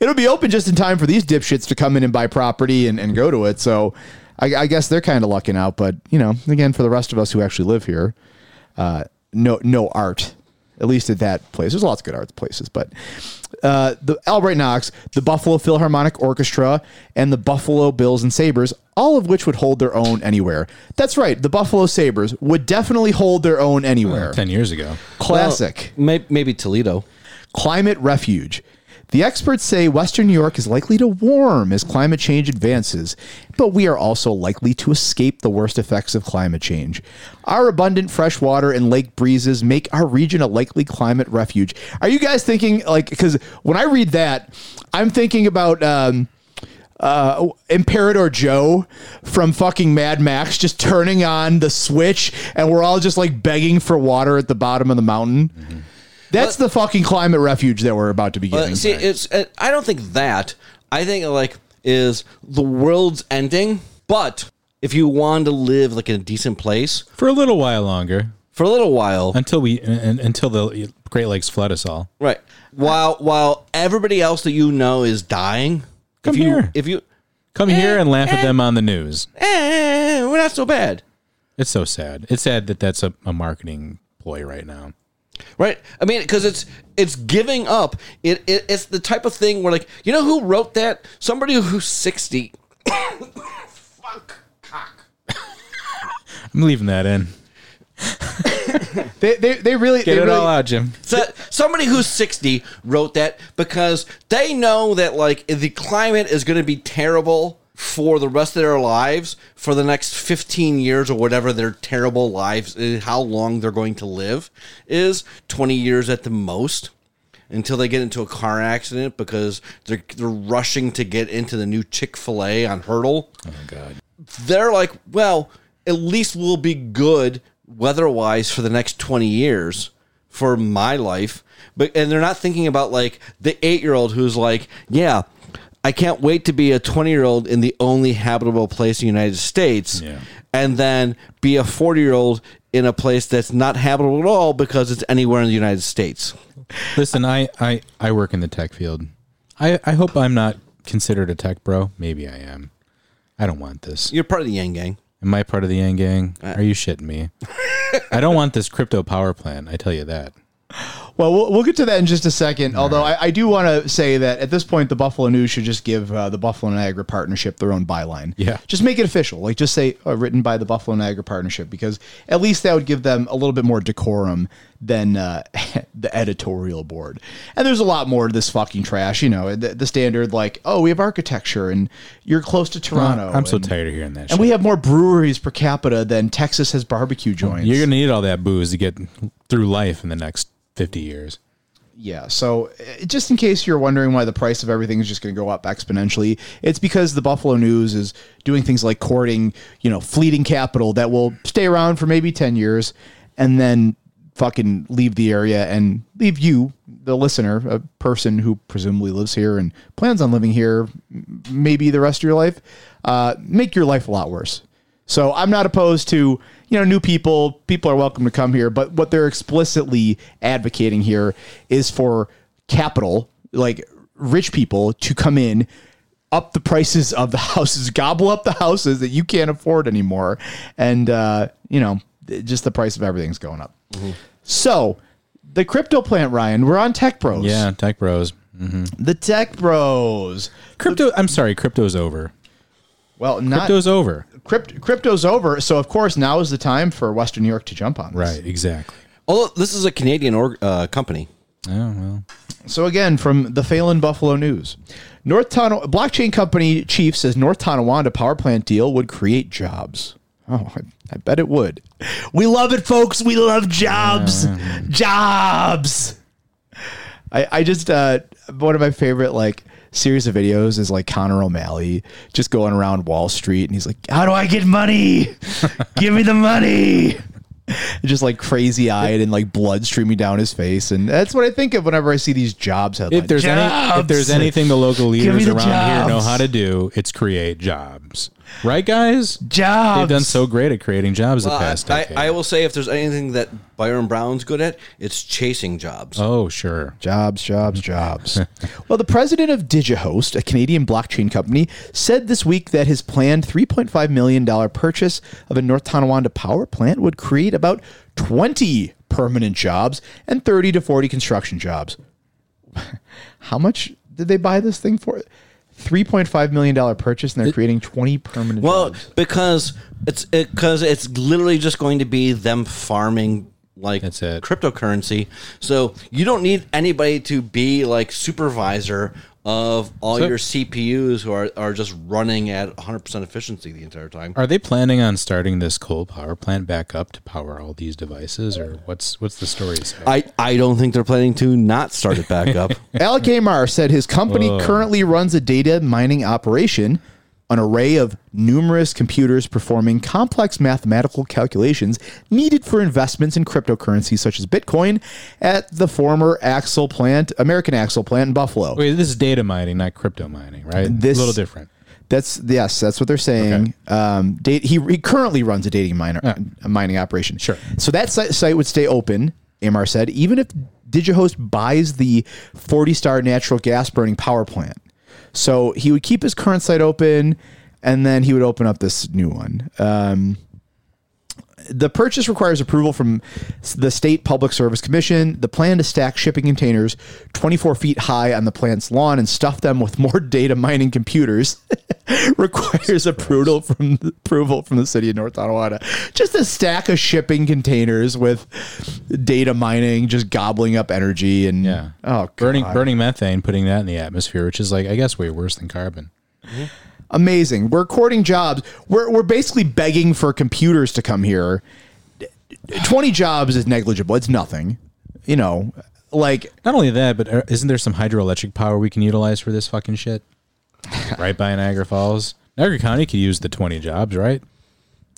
It'll be open just in time for these dipshits to come in and buy property and, and go to it. So I, I guess they're kind of lucking out. But, you know, again, for the rest of us who actually live here, uh, no, no art, at least at that place. There's lots of good art places, but uh, the Albright Knox, the Buffalo Philharmonic Orchestra, and the Buffalo Bills and Sabres, all of which would hold their own anywhere. That's right, the Buffalo Sabres would definitely hold their own anywhere. Ten years ago, Classic. Well, may- maybe Toledo. Climate refuge. The experts say Western New York is likely to warm as climate change advances, but we are also likely to escape the worst effects of climate change. Our abundant fresh water and lake breezes make our region a likely climate refuge. Are you guys thinking, like, because when I read that, I'm thinking about. Um, uh, Imperator Joe from fucking Mad Max just turning on the switch, and we're all just like begging for water at the bottom of the mountain. That's the fucking climate refuge that we're about to be Uh, getting. see, it's. Uh, I don't think that. I think like is the world's ending, but if you want to live like in a decent place for a little while longer, for a little while, until we un- until the Great Lakes flood us all. right? While while everybody else that you know is dying, Come if you here. if you Come here and laugh at them on the news. eh, we're not so bad. It's so sad. It's sad that that's a, a marketing ploy right now. Right. I mean, because it's it's giving up. It, it it's the type of thing where like you know who wrote that? Somebody who's sixty. Fuck cock. *laughs* I'm leaving that in. *laughs* they, they, they really, Get they it really, all out, Jim. So somebody who's 60 wrote that because they know that like the climate is going to be terrible for the rest of their lives for the next 15 years or whatever their terrible lives uh, how long they're going to live is 20 years at the most until they get into a car accident because they're they're rushing to get into the new Chick-fil-A on Hertel Oh God. they're like, well, at least we'll be good weather-wise for the next 20 years for my life. But and they're not thinking about like the 8-year-old who's like, yeah, I can't wait to be a 20-year-old in the only habitable place in the United States Yeah. and then be a 40-year-old in a place that's not habitable at all because it's anywhere in the United States. Listen, I, I, I work in the tech field. I, I hope I'm not considered a tech bro. Maybe I am. I don't want this. You're part of the Yang Gang. Am I part of the Yang Gang? Uh, Are you shitting me? *laughs* I don't want this crypto power plant. I tell you that. Well, well, we'll get to that in just a second. Although I, I do want to say that at this point, the Buffalo News should just give uh, the Buffalo Niagara Partnership their own byline. Yeah. just make it official. Like just say uh, written by the Buffalo Niagara Partnership because at least that would give them a little bit more decorum than uh, *laughs* the editorial board. And there's a lot more to this fucking trash. You know, the, the standard like, oh, we have architecture and you're close to Toronto. I'm so and- tired of hearing that. And shit. we have more breweries per capita than Texas has barbecue joints. You're gonna need all that booze to get through life in the next 50 years. Yeah. So, uh, just in case you're wondering why the price of everything is just going to go up exponentially, it's because the Buffalo News is doing things like courting, you know, fleeting capital that will stay around for maybe 10 years and then fucking leave the area and leave you, the listener, a person who presumably lives here and plans on living here maybe the rest of your life, uh, make your life a lot worse. So I'm not opposed to, you know, new people. People are welcome to come here, but what they're explicitly advocating here is for capital, like rich people to come in, up the prices of the *laughs* houses, gobble up the houses that you can't afford anymore. And uh, you know, just the price of everything's going up. So the crypto plant, Ryan, we're on Tech Bros. Yeah, tech bros. The Tech Bros. Crypto. I'm sorry, crypto's over. Well, not Crypto's over. Crypt, crypto's over. So of course now is the time for Western New York to jump on this. Right. Exactly. Although this is a Canadian org, uh, company. Oh well. So again, from the Phelan Buffalo News, North Ton- blockchain company chief says North Tonawanda power plant deal would create jobs. Oh, I, I bet it would. We love it, folks. We love jobs. Jobs. I, I just uh, one of my favorite like series of videos is like Connor O'Malley just going around Wall Street and he's like, "How do I get money? *laughs* Give me the money." *laughs* just like crazy eyed and like blood streaming down his face, and that's what I think of whenever I see these jobs headlines. If there's any, if there's anything the local leaders the around here know how to do, it's create jobs. Right, guys? jobs, They've done so great at creating jobs the past I, decade. I will say if there's anything that Byron Brown's good at, it's chasing jobs. oh, sure. Jobs, jobs, *laughs* jobs. well, the president of DigiHost, a Canadian blockchain company, said this week that his planned $3.5 million purchase of a North Tonawanda power plant would create about 20 permanent jobs and 30 to 40 construction jobs. *laughs* How much did they buy this thing for? $3.5 million purchase, and they're creating 20 permanent Well, jobs. because it's because it's literally just going to be them farming like That's it. cryptocurrency. So you don't need anybody to be like supervisor of all So- your CPUs who are, are just running at 100% efficiency the entire time. Are they planning on starting this coal power plant back up to power all these devices, or what's what's the story? say? I, I don't think they're planning to not start it back up. *laughs* Alec Amar said his company currently runs a data mining operation, an array of numerous computers performing complex mathematical calculations needed for investments in cryptocurrencies such as Bitcoin at the former Axle plant, American Axle plant in Buffalo. Wait, this is data mining, not crypto mining, right? This- a little different. That's yes, that's what they're saying. Um, date, he, he currently runs a dating miner, a mining operation. Sure. So that site, site would stay open. Amar said, even if DigiHost buys the Fortistar natural gas burning power plant. So he would keep his current site open, and then he would open up this new one. Um, the purchase requires approval from the State Public Service Commission. The plan to stack shipping containers 24 feet high on the plant's lawn and stuff them with more *laughs* data mining computers *laughs* requires approval from approval from the city of North Tonawanda. Just a stack of shipping containers with data mining, just gobbling up energy and Yeah. oh, burning God. burning methane, putting that in the atmosphere, which is like I guess way worse than carbon. Mm-hmm. Amazing. We're courting jobs. We're we're basically begging for computers to come here. Twenty jobs is negligible. It's nothing. You know, like Not only that, but uh, isn't there some hydroelectric power we can utilize for this fucking shit? *laughs* right by Niagara Falls, Niagara County could use the twenty jobs, right?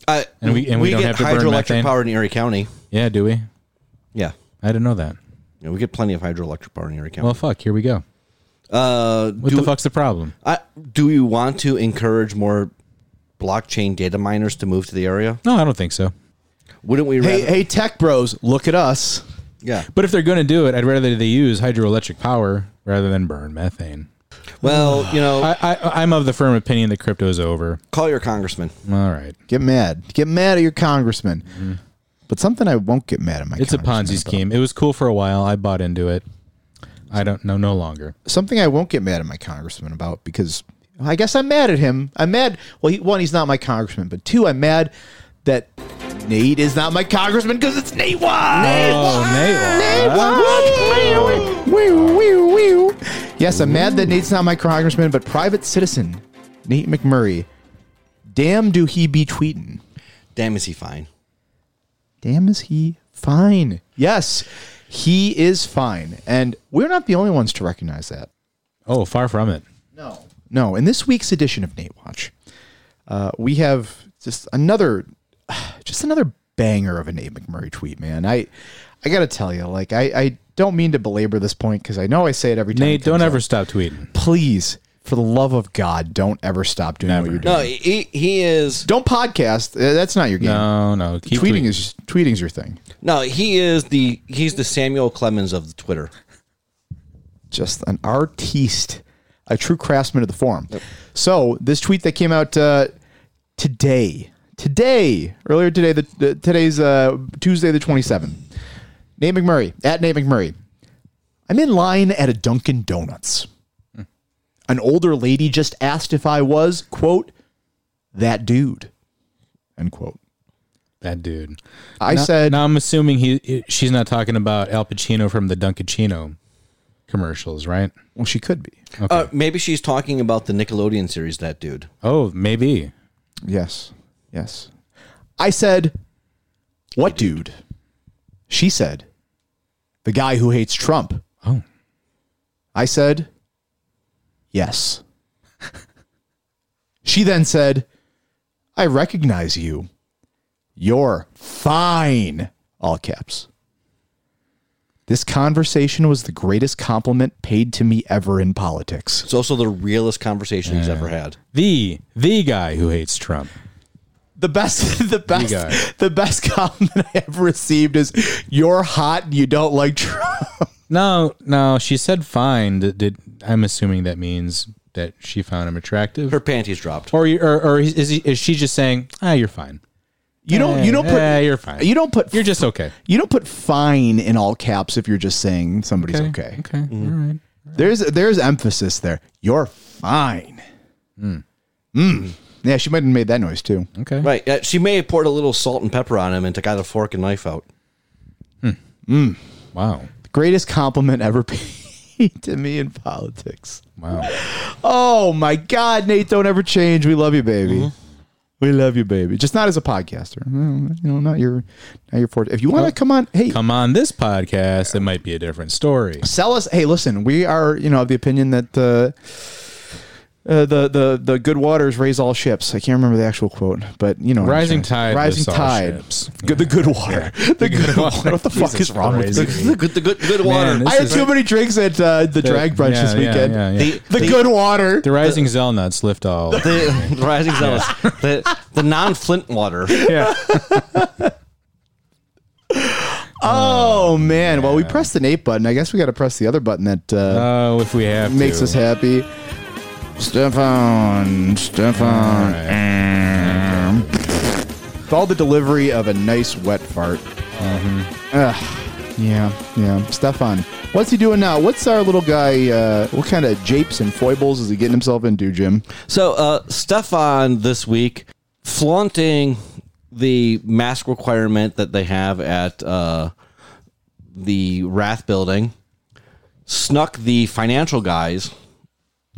Uh, And we- and we don't get have to burn hydroelectric methane? power in Erie County. Yeah, do we? Yeah. I didn't know that. Yeah, we get plenty of hydroelectric power in Erie County. Well, fuck. Here we go. Uh, What do, the fuck's the problem? I, do we want to encourage more blockchain data miners to move to the area? No, I don't think so. Wouldn't we? hey, rather- hey, tech bros, look at us. yeah. But if they're going to do it, I'd rather they use hydroelectric power rather than burn methane. Well, *sighs* you know, I, I, I'm of the firm opinion that crypto's over. call your congressman. All right. Get mad. Get mad at your congressman. But something I won't get mad at my. It's a congressman Ponzi about. scheme. It was cool for a while. I bought into it. I don't know no longer. Something I won't get mad at my congressman about because I guess I'm mad at him. I'm mad. Well, he, one, he's not my congressman, but two, I'm mad that Nate is not my congressman because it's Nate Watch. Oh, Nate. Wee, wee, wee. Yes, I'm mad that Nate's not my congressman, but private citizen Nate McMurray. Damn, do he be tweeting? Damn, is he fine? Damn, is he fine? Yes, he is fine, and we're not the only ones to recognize that. Oh, far from it. No, no. In this week's edition of Nate Watch, uh, we have just another, *sighs* just another banger of a Nate McMurray tweet. Man, I, I gotta tell you, like, I, I don't mean to belabor this point because I know I say it every time. Nate, don't ever up. stop tweeting. please, for the love of God, don't ever stop doing what you're doing. No, he he is Don't podcast. Uh, That's not your game. No, no. Keep tweeting tweeting. is tweeting's your thing. no he is the he's the Samuel Clemens of the Twitter. just an artiste, a true craftsman of the forum. So this tweet that came out uh, today, today, earlier today, the, the today's uh, Tuesday the twenty seventh. Nate McMurray at Nate McMurray. I'm in line at a Dunkin' Donuts. An older lady just asked if I was quote that dude. End quote. that dude. I Now- said Now I'm assuming he she's not talking about Al Pacino from the Dunkaccino commercials, right? well she could be. Uh, maybe she's talking about the Nickelodeon series. That dude. Oh, maybe. Yes. Yes. I said, What dude? She said, The guy who hates Trump. Oh. I said, Yes. she then said, I recognize you. You're fine. All caps. This conversation was the greatest compliment paid to me ever in politics. It's also the realest conversation he's ever had. The the guy who hates Trump. the best *laughs* the best guy. the best compliment I ever received is you're hot and you don't like Trump. No, no, she said fine. Did, did I'm assuming that means that she found him attractive, Her panties dropped. or or, or is he, is she just saying, ah, you're fine? You don't you don't put Eh, you're fine. you don't put You're just okay. you don't put fine in all caps if you're just saying somebody's okay. Okay. All right. There's there's emphasis there. You're fine. Mm. Yeah, she might have made that noise too. Okay. Right. Uh, she may have poured a little salt and pepper on him and took out a fork and knife out. Wow. The Greatest compliment ever *laughs* paid to me in politics. Wow. Oh my God, Nate, don't ever change. We love you, baby. We love you, baby. Just not as a podcaster. You know, not your, not your forte. If you want to come on, hey, Come on this podcast, it might be a different story. sell us. Hey, listen, we are, you know, of the opinion that uh, uh, the the the good waters raise all ships. I can't remember the actual quote, but you know, Rising trying tide rising lifts all tide, ships. Good, the good water, *laughs* the, good, water. What the fuck is wrong with Christ. me? The good, the good, good water. Man, I had too is- many drinks at uh, the drag brunch Yeah, this weekend. yeah, yeah. The, The, good water. The rising Zelnuts lift all. the, the *laughs* rising zealous. The, the non Flint water. yeah. *laughs* Oh man! Well, we pressed the Nate button. I guess we got to press the other button that uh, Oh, if we have makes to. us happy. Stefan, Stefan. With all the delivery of a nice wet fart. Ugh. yeah, yeah. Stefan, what's he doing now? What's our little guy? Uh, what kind of japes and foibles is he getting himself into, Jim? So, uh, Stefan this week flaunting the mask requirement that they have at uh, the Rath building, snuck the financial guys,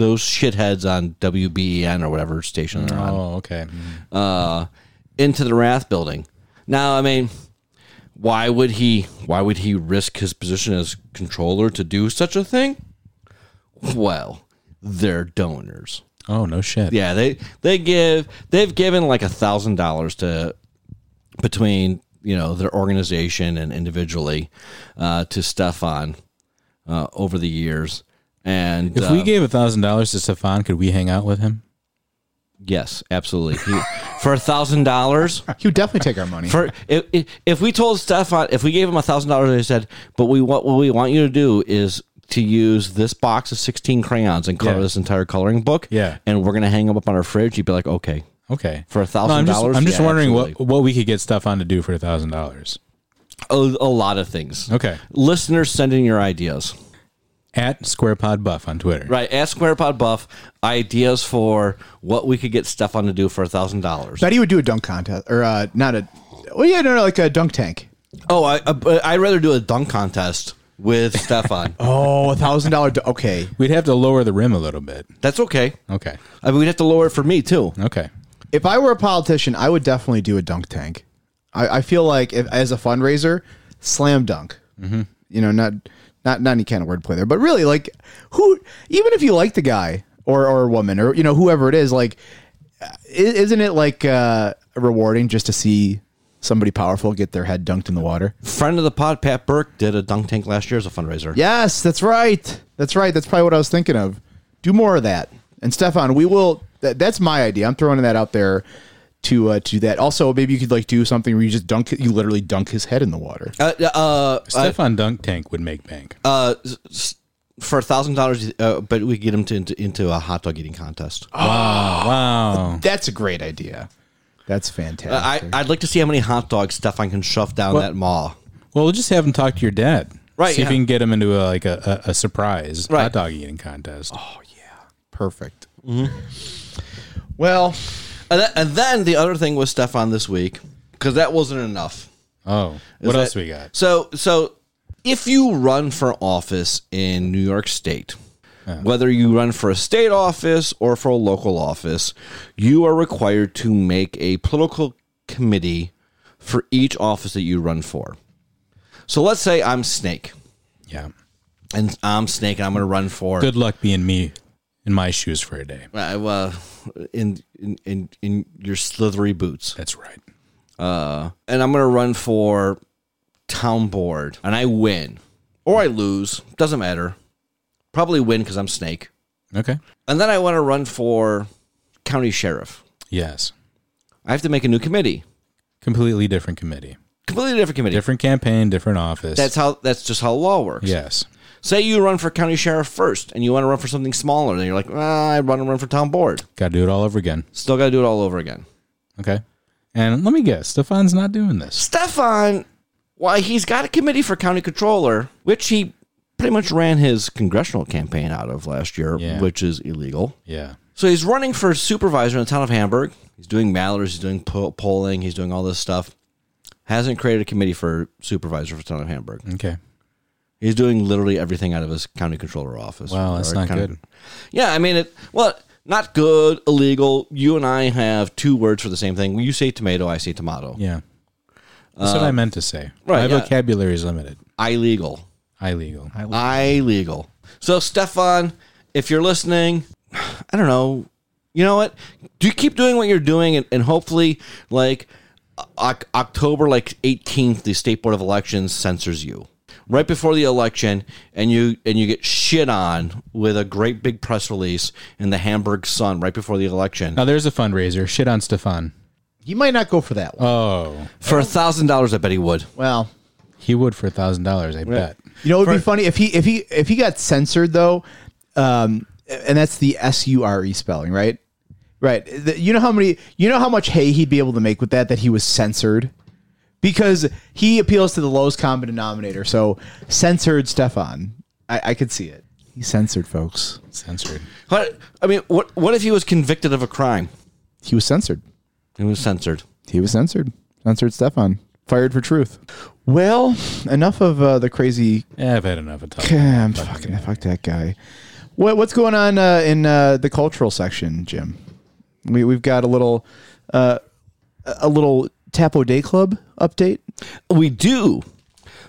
those shitheads on WBEN or whatever station they're on, Oh, okay. uh, into the Rath building. Now, I mean, why would he? Why would he risk his position as controller to do such a thing? Well, they're donors. Oh, no shit. Yeah, they they give they've given like a thousand dollars to between you know their organization and individually uh, to Stefan uh, over the years. And If uh, we gave a thousand dollars to Stefan, could we hang out with him? yes, absolutely He- for a thousand dollars. *laughs* He would definitely take our money. For if, if, if we told Stefan if we gave him a thousand dollars, they said, but we what what we want you to do is to use this box of sixteen crayons and color Yeah. this entire coloring book. Yeah. and we're gonna hang them up on our fridge. You'd be like, okay, Okay. For a $1,000? I'm just, Yeah, wondering absolutely. what what we could get Stefan to do for a thousand dollars. A, a lot of things. Okay. Listeners, send in your ideas. At SquarePod Buff on Twitter. Right. Ask SquarePod Buff ideas for what we could get Stefan to do for a thousand dollars. Bet he would do a dunk contest or uh, not a. Well, yeah, no, no, like a dunk tank. Oh, I, uh, I'd rather do a dunk contest with Stefan. *laughs* Oh, a thousand dollar. Okay, We'd have to lower the rim a little bit. That's okay. Okay. I mean, we'd have to lower it for me too. Okay. if I were a politician, I would definitely do a dunk tank. I, I feel like if, as a fundraiser, slam dunk. Mm-hmm. You know, not not not any kind of wordplay there, but really, like who? Even if you like the guy or or woman or you know whoever it is, like, isn't it like uh, rewarding just to see somebody powerful get their head dunked in the water? Friend of the pod, Pat Burke, did a dunk tank last year as a fundraiser. Yes, that's right. That's right. That's probably what I was thinking of. Do more of that. And Stefan, we will. That, that's my idea. I'm throwing that out there to uh, to do that. Also, maybe you could like do something where you just dunk. You literally dunk his head in the water. Uh, uh, Stefan Dunk Tank would make bank. uh, s- s- for a thousand dollars, uh, but we get him to, into, into a hot dog eating contest. Oh, wow. That's a great idea. That's Uh, fantastic. I, I'd like to see how many hot dogs Stefan can shove down that maw. Well, we'll just have him talk to your dad. Right, See if yeah. you can get him into a, like a, a, a surprise Right. hot dog eating contest. Oh yeah. Perfect. Well, And, then, and then the other thing with Stefan this week, because that wasn't enough. Oh, is what that- else we got? So, so if you run for office in New York State, whether you run for a state office or for a local office, you are required to make a political committee for each office that you run for. So let's say I'm Snake, Yeah. and I'm Snake, and I'm going to run for Good luck being me in my shoes for a day. uh, well, in, in in in your slithery boots. That's right. uh, and I'm gonna run for town board, and I win or I lose, doesn't matter. Probably win because I'm Snake, Okay. and then I want to run for county sheriff. Yes. I have to make a new committee, Completely different committee. completely different committee. Different campaign, different office. That's how. That's just how law works. yes. Say you run for county sheriff first, and you want to run for something smaller, then you're like, ah, I want to run for town board. Got to do it all over again. Still got to do it all over again. Okay. And let me guess, Stefan's not doing this. Stefan, why he's got a committee for county controller, which he pretty much ran his congressional campaign out of last year, Yeah. which is illegal. Yeah. So he's running for supervisor in the town of Hamburg. He's doing mailers, he's doing po- polling, he's doing all this stuff. Hasn't created a committee for supervisor for the town of Hamburg. Okay. He's doing literally everything out of his county controller office. Wow, that's not county- good. Yeah, I mean it. Well, not good, illegal. You and I have two words for the same thing. When you say tomato, I say tomato. Yeah. That's what I um, meant to say. right, My yeah. vocabulary is limited. Illegal. Illegal. Illegal. So, Stefan, if you're listening, I don't know. You know what? Do you keep doing what you're doing, and, and hopefully, like o- October like 18th, the state board of elections censors you right before the election, and you and you get shit on with a great big press release in the Hamburg Sun right before the election Now there's a fundraiser. Shit on Stefan. he might not go for that one. Oh, for a thousand dollars. I bet he would. well, he would for a thousand dollars. I bet. You know, it would be funny if he if he if he got censored though, um, and that's the S U R E spelling, right? Right. The- you know how many you know how much hay he'd be able to make with that that he was censored because he appeals to the lowest common denominator. So censored Stefan, I, I could see it. He's censored, folks. Censored. What I mean, what what if he was convicted of a crime? He was censored. He was censored. He was censored. Censored Stefan. Fired for truth. Well, enough of uh, the crazy Yeah, I've had enough of talking. I'm fucking fuck that guy. What what's going on uh, in uh, the cultural section, Jim? We we've got a little uh, a little Tappo Day Club update. We do.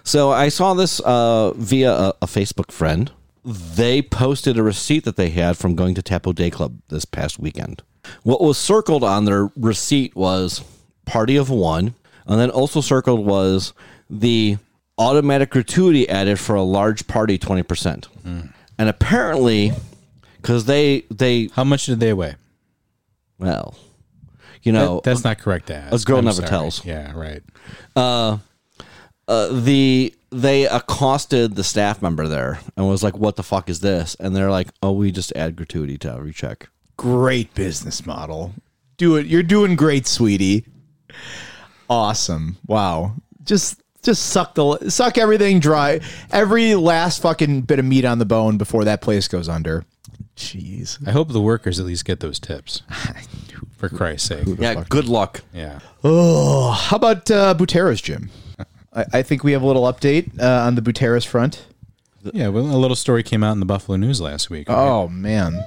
So I saw this uh, via a, a Facebook friend. They posted a receipt that they had from going to Tappo Day Club this past weekend. What was circled on their receipt was party of one, and then also circled was the automatic gratuity added for a large party twenty percent. And apparently, because they they How much did they weigh? well, you know That- that's not correct to ask. a girl I'm never sorry. tells. Yeah, right. uh, the they accosted the staff member there and was like, "What the fuck is this?" And they're like, "Oh, we just add gratuity to every check." Great business model. Do it. you're doing great, sweetie. Awesome. Wow. Just just suck the suck everything dry. Every last fucking bit of meat on the bone before that place goes under. Jeez. I hope the workers at least get those tips. *laughs* For Christ's sake. Yeah, good luck. Yeah. Oh, how about uh, Buteras, Jim? I, I think we have a little update uh, on the Buteras front. Yeah, well, a little story came out in the Buffalo News last week. right? Oh man,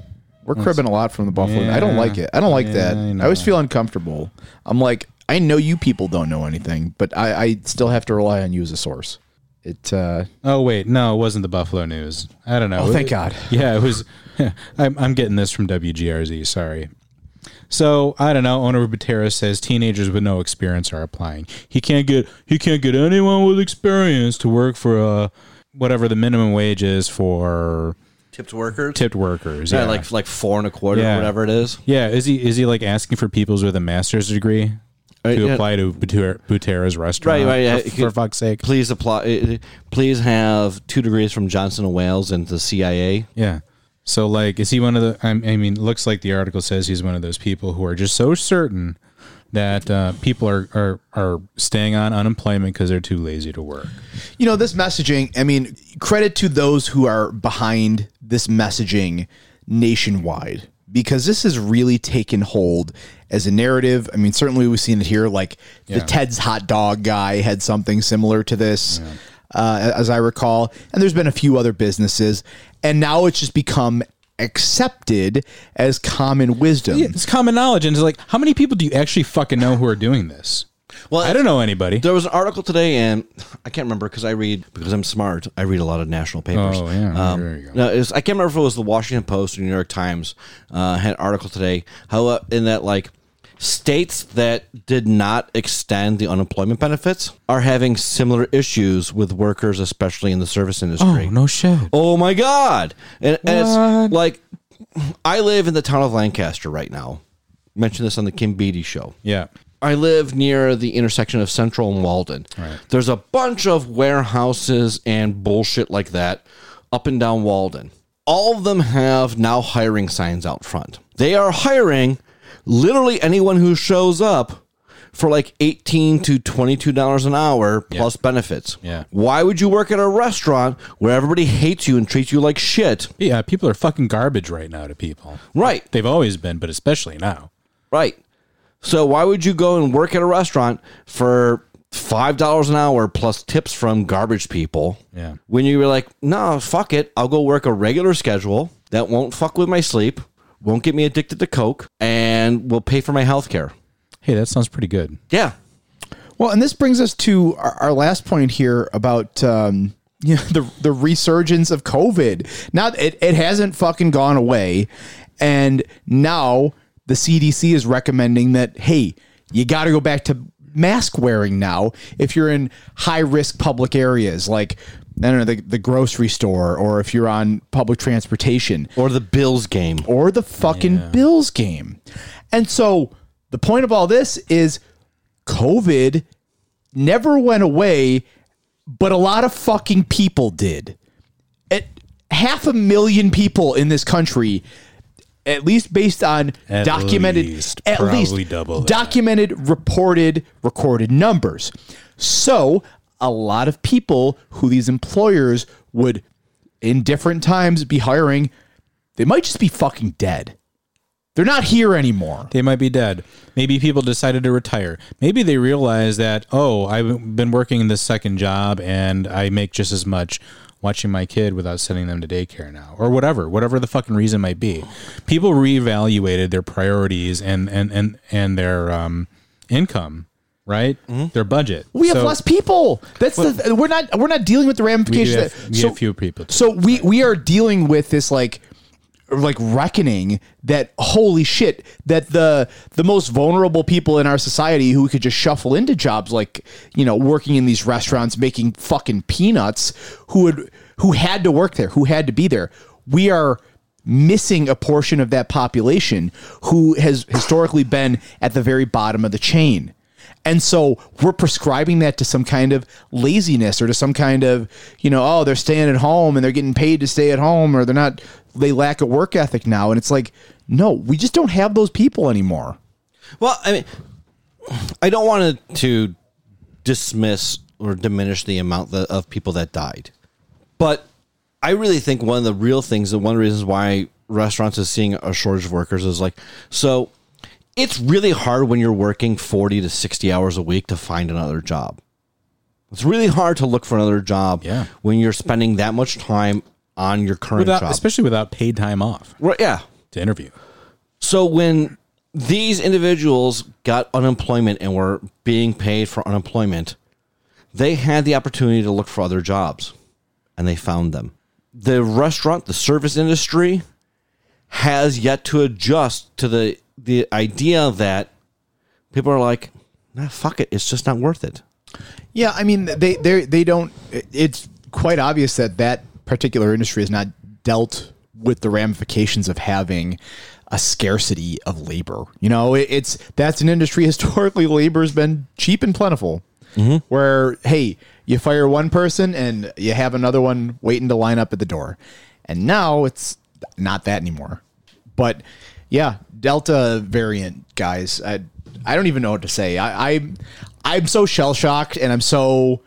we're cribbing a lot from the Buffalo. I don't like it. I don't like Yeah, that. I I, know. always feel uncomfortable. I'm like, I know you people don't know anything, but I, I still have to rely on you as a source. It. uh Oh wait, no, it wasn't the Buffalo News. I don't know. Oh, thank God. Yeah, it was. *laughs* I'm, I'm getting this from WGRZ. Sorry. So I don't know. Owner Butera says teenagers with no experience are applying. He can't get he can't get anyone with experience to work for uh whatever the minimum wage is for Tipped workers. tipped workers. Yeah, Yeah, like like four and a quarter, Yeah. or whatever it is. yeah. Is he is he like asking for people with a master's degree Uh, to yeah. apply to Butera's restaurant? Right, right, yeah. For, for fuck's sake. Please apply. uh, Please have two degrees from Johnson and Wales and the CIA. Yeah. So like, is he one of the? I I mean, looks like the article says he's one of those people who are just so certain that uh, people are, are are staying on unemployment because they're too lazy to work. you know, this messaging. I mean, credit to those who are behind this messaging nationwide because this has really taken hold as a narrative. I mean, certainly we've seen it here. Like the Ted's hot dog guy had something similar to this, uh, as I recall. And there's been a few other businesses, and now it's just become accepted as common wisdom. Yeah, it's common knowledge, and it's like, how many people do you actually fucking know who are doing this? Well, I don't know anybody. There was an article today, and I can't remember because I read because I'm smart. I read a lot of national papers. Oh, yeah. Um, There you go. no, was- I can't remember if it was the Washington Post or New York Times uh, had an article today. How uh, in that like states that did not extend the unemployment benefits are having similar issues with workers, especially in the service industry. Oh no shit. Oh my god! And, and it's like I live in the town of Lancaster right now. Mentioned this on the Kim Beatty show. Yeah. I live near the intersection of Central and Walden. Right. There's a bunch of warehouses and bullshit like that up and down Walden. All of them have now hiring signs out front. They are hiring literally anyone who shows up for like 18 to 22 dollars an hour plus benefits. Yeah. Why would you work at a restaurant where everybody hates you and treats you like shit? Yeah. People are fucking garbage right now to people. Right. They've always been, but especially now. Right. So why would you go and work at a restaurant for five dollars an hour plus tips from garbage people? Yeah. When you were like, no, fuck it, I'll go work a regular schedule that won't fuck with my sleep, won't get me addicted to coke, and will pay for my health care. Hey, that sounds pretty good. Yeah. Well, and this brings us to our, our last point here about um, *laughs* you know, the the resurgence of COVID. Now it, it hasn't fucking gone away, and now the CDC is recommending that hey, you got to go back to mask wearing now if you're in high risk public areas like I don't know the, the grocery store or if you're on public transportation Or the Bills game. or the fucking Bills game. And so the point of all this is COVID never went away, but a lot of fucking people did. At half a million people in this country, at least based on At documented, least, at least double documented, reported, recorded numbers. So a lot of people who these employers would, in different times, be hiring, they might just be fucking dead. They're not here anymore. They might be dead. Maybe people decided to retire. Maybe they realized that, oh, I've been working in this second job and I make just as much watching my kid without sending them to daycare now or whatever, whatever the fucking reason might be. People reevaluated their priorities and, and, and, and their um, income, right? Mm-hmm. Their budget. We have So less people. That's the we're not we're not dealing with the We, ramifications. have, that- we so, have few people. so we we are dealing with this like like reckoning that holy shit that the the most vulnerable people in our society who could just shuffle into jobs like you know working in these restaurants making fucking peanuts who would who had to work there who had to be there we are missing a portion of that population who has historically been at the very bottom of the chain and so we're prescribing that to some kind of laziness or to some kind of, you know, oh, they're staying at home and they're getting paid to stay at home or they're not, they lack a work ethic now. And it's like, no, we just don't have those people anymore. Well, I mean, I don't want to dismiss or diminish the amount of people that died, but I really think one of the real things, and one of the reasons why restaurants is seeing a shortage of workers is like, so it's really hard when you're working 40 to 60 hours a week to find another job. It's really hard to look for another job Yeah. when you're spending that much time on your current without, job. especially without paid time off Right, yeah. to interview. So when these individuals got unemployment and were being paid for unemployment, they had the opportunity to look for other jobs and they found them. The restaurant, the service industry has yet to adjust to the the idea that people are like, nah, fuck it, it's just not worth it. Yeah, I mean they they they don't. It's quite obvious that that particular industry has not dealt with the ramifications of having a scarcity of labor. You know, it, it's that's an industry *laughs* historically labor has been cheap and plentiful. Mm-hmm. Where hey, you fire one person and you have another one waiting to line up at the door, and now it's not that anymore. But yeah, Delta variant guys, I I don't even know what to say. I, I I'm so shell shocked and I'm so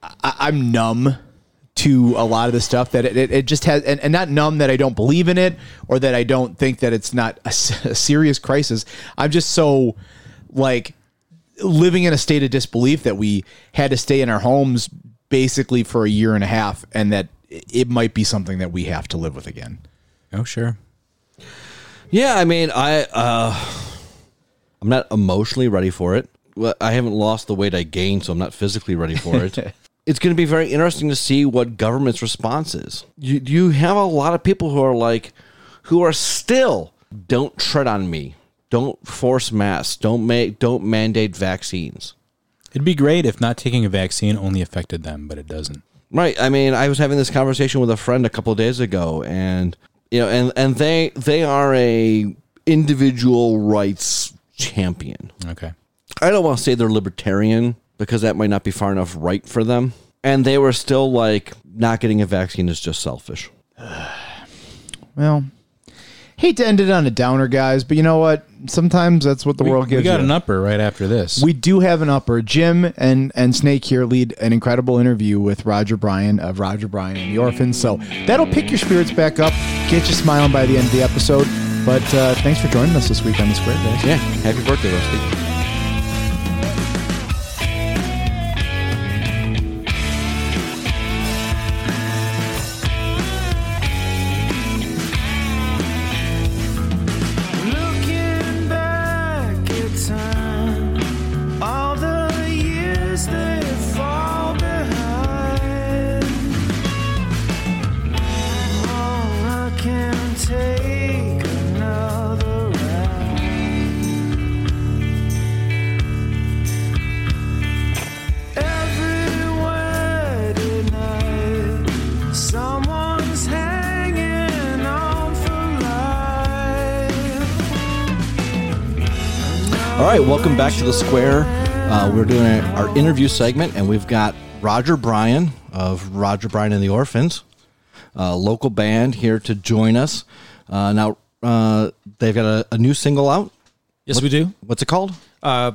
I, I'm numb to a lot of the stuff that it, it, it just has and, and not numb that I don't believe in it or that I don't think that it's not a serious crisis. I'm just so like living in a state of disbelief that we had to stay in our homes basically for a year and a half and that it might be something that we have to live with again. Oh, sure. Yeah, I mean, I uh, I'm not emotionally ready for it. I haven't lost the weight I gained, so I'm not physically ready for it. *laughs* it's going to be very interesting to see what government's response is. You you have a lot of people who are like, who are still don't tread on me, don't force masks, don't make don't mandate vaccines. It'd be great if not taking a vaccine only affected them, but it doesn't. Right. I mean, I was having this conversation with a friend a couple of days ago, and you know, and and they they are a individual rights champion. Okay. I don't want to say they're libertarian because that might not be far enough right for them. And they were still like, not getting a vaccine is just selfish. *sighs* Well, hate to end it on a downer, guys, but you know what? Sometimes that's what the We, world gives. we got you. an upper right after this. We do have an upper. Jim and and Snake here lead an incredible interview with Roger Bryan of Roger Bryan and the Orphans. So that'll pick your spirits back up, get you smiling by the end of the episode. But uh, thanks for joining us this week on the Square, guys. Yeah. Happy birthday, Rusty. Our interview segment, and we've got Roger Bryan of Roger Bryan and the Orphans, a local band here to join us. Uh, now, uh, they've got a, a new single out. Yes, we do. What's it called? Uh,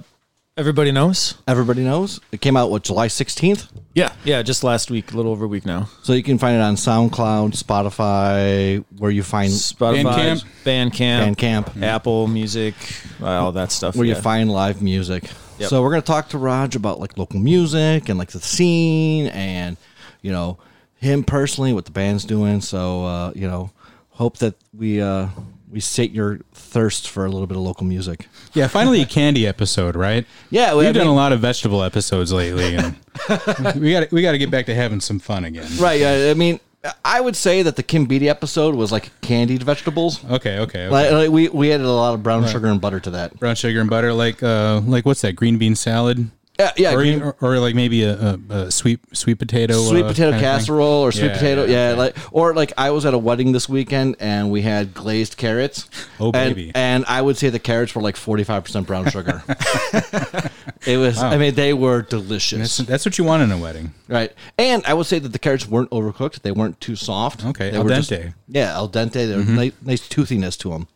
everybody knows. Everybody knows. It came out, what, July 16th? Yeah, yeah. Just last week, a little over a week now. So you can find it on SoundCloud, Spotify, where you find Spotify, Bandcamp. Bandcamp, Bandcamp, Apple Music, uh, all that stuff. where yeah. you find live music. Yep. So we're gonna talk to Rog about like local music and like the scene and you know him personally, what the band's doing. So uh, you know, hope that we uh, we sate your thirst for a little bit of local music. yeah, finally a candy episode, right? Yeah, We've I done mean- a lot of vegetable episodes lately, and *laughs* we got we got to get back to having some fun again. Right. Yeah. I mean, I would say that the Kim Beatty episode was like candied vegetables. Okay, okay, okay. Like, like we we added a lot of brown sugar and butter to that. Brown sugar and butter, like uh, like what's that? Green bean salad, Yeah. Yeah. or, green- or, or like maybe a, a, a sweet sweet potato, sweet uh, potato kind casserole or sweet Yeah, potato yeah, yeah, like or like i was at a wedding this weekend and we had glazed carrots Oh, and, baby. and i would say the carrots were like 45% brown sugar *laughs* *laughs* it was i mean they were delicious That's, that's what you want in a wedding. right and i would say that the carrots weren't overcooked they weren't too soft Okay, they al were just- dente. yeah al dente there was nice, nice toothiness to them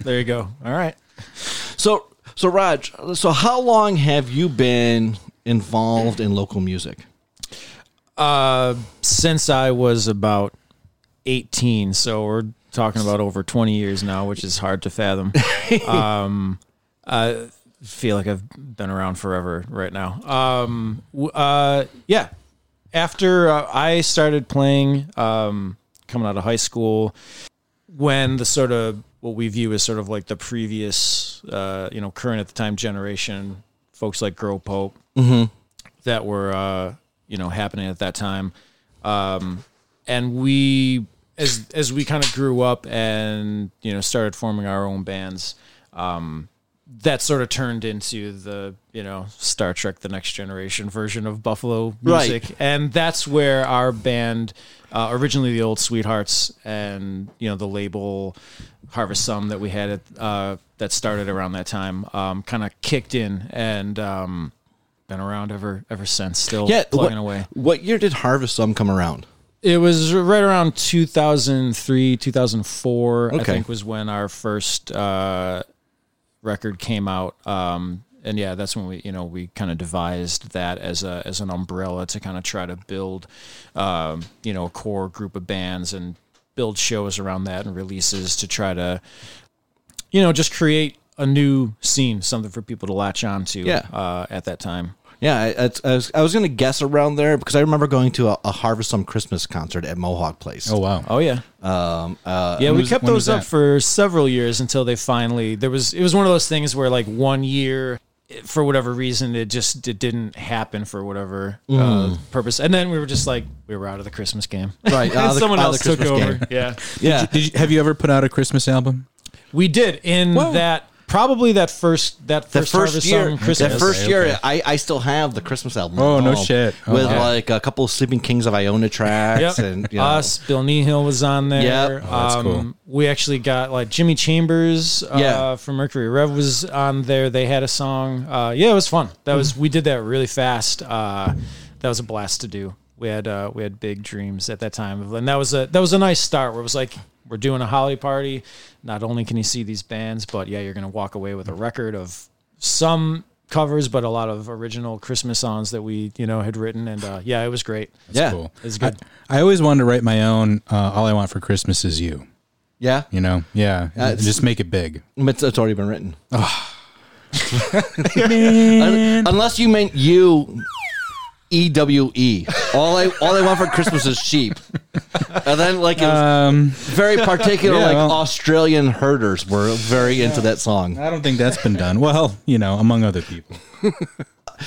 There you go. All right. so So Rog, so how long have you been involved in local music? Uh, since I was about 18, so we're talking about over 20 years now, which is hard to fathom. *laughs* um, I feel like I've been around forever right now. Um, uh, yeah. After uh, I started playing, um, coming out of high school, when the sort of what we view as sort of like the previous, uh, you know, current at the time generation, folks like Girl Pope, that were uh, you know happening at that time, um, and we as as we kind of grew up and you know started forming our own bands. Um, that sort of turned into the you know Star Trek: The Next Generation version of Buffalo Right. music, and that's where our band, uh, originally the Old Sweethearts, and you know the label Harvest Sum that we had at, uh, that started around that time, um, kind of kicked in and um, been around ever ever since. Still Yeah, plugging what, away. What year did Harvest Sum come around? It was right around 2003, 2004. I Okay. think was when our first uh, record came out. Um, and yeah, that's when we, you know, we kind of devised that as a as an umbrella to kind of try to build, um, you know, a core group of bands and build shows around that and releases to try to, you know, just create a new scene, something for people to latch on to. Yeah. Uh, at that time. Yeah, I, I, I was, I was going to guess around there because I remember going to a, a Harvest Sum Christmas concert at Mohawk Place. Oh wow. Oh yeah. Um, uh, Yeah, we was- kept those up for several years until they finally there was it was one of those things where like one year it- for whatever reason it just it didn't happen for whatever uh, purpose and then we were just like we were out of the Christmas game Right, And the- *laughs* someone else took Christmas over game. yeah yeah. Did you, have you ever put out a Christmas album? we did in Wow. that probably that first that The first, first Harvest year, Sum Christmas that first Okay, year, okay. I, I still have the Christmas album. Oh, no shit. Oh, with wow. like a couple of Sleeping Kings of Iona tracks, Yep. and you know, Us, Bill Nihil was on there. Yep. Oh, that's um, cool. We actually got like Jimmy Chambers uh, Yeah. from Mercury Rev was on there. They had a song. Uh, yeah, it was fun. That was we did that really fast. Uh, that was a blast to do. We had uh, we had big dreams at that time, and that was a that was a nice start. Where it was like we're doing a holiday party. Not only can you see these bands, but yeah, you're gonna walk away with a record of some covers, but a lot of original Christmas songs that we you know had written, and uh, yeah, it was great. yeah, Cool. It's good. I always wanted to write my own. Uh, All I want for Christmas is you. yeah. You know, yeah. it's- just make it big. It's, it's already been written. *laughs* *laughs* Un- Unless you meant you, E W E. All I all I want for Christmas is sheep. And then like it was Um, very particular, yeah, like well- Australian herders were very into that song. I don't think that's been done. Well, you know, among other people. *laughs*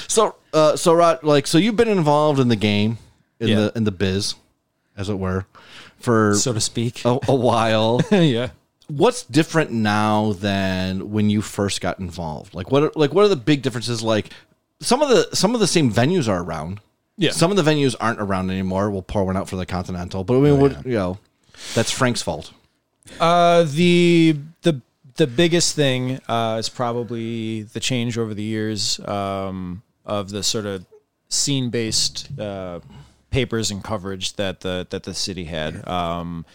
So, uh, so Rod, like, so you've been involved in the game, in Yeah. the in the biz, as it were, for so to speak. a, a while. *laughs* yeah. What's different now than when you first got involved? Like, what are, like what are the big differences? Like, some of the some of the same venues are around. Yeah. Some of the venues aren't around anymore. We'll pour one out for the Continental, but I mean, what, you know, that's Frank's fault. Uh, the the the biggest thing uh, is probably the change over the years um, of the sort of scene based uh, papers and coverage that the that the city had. Um,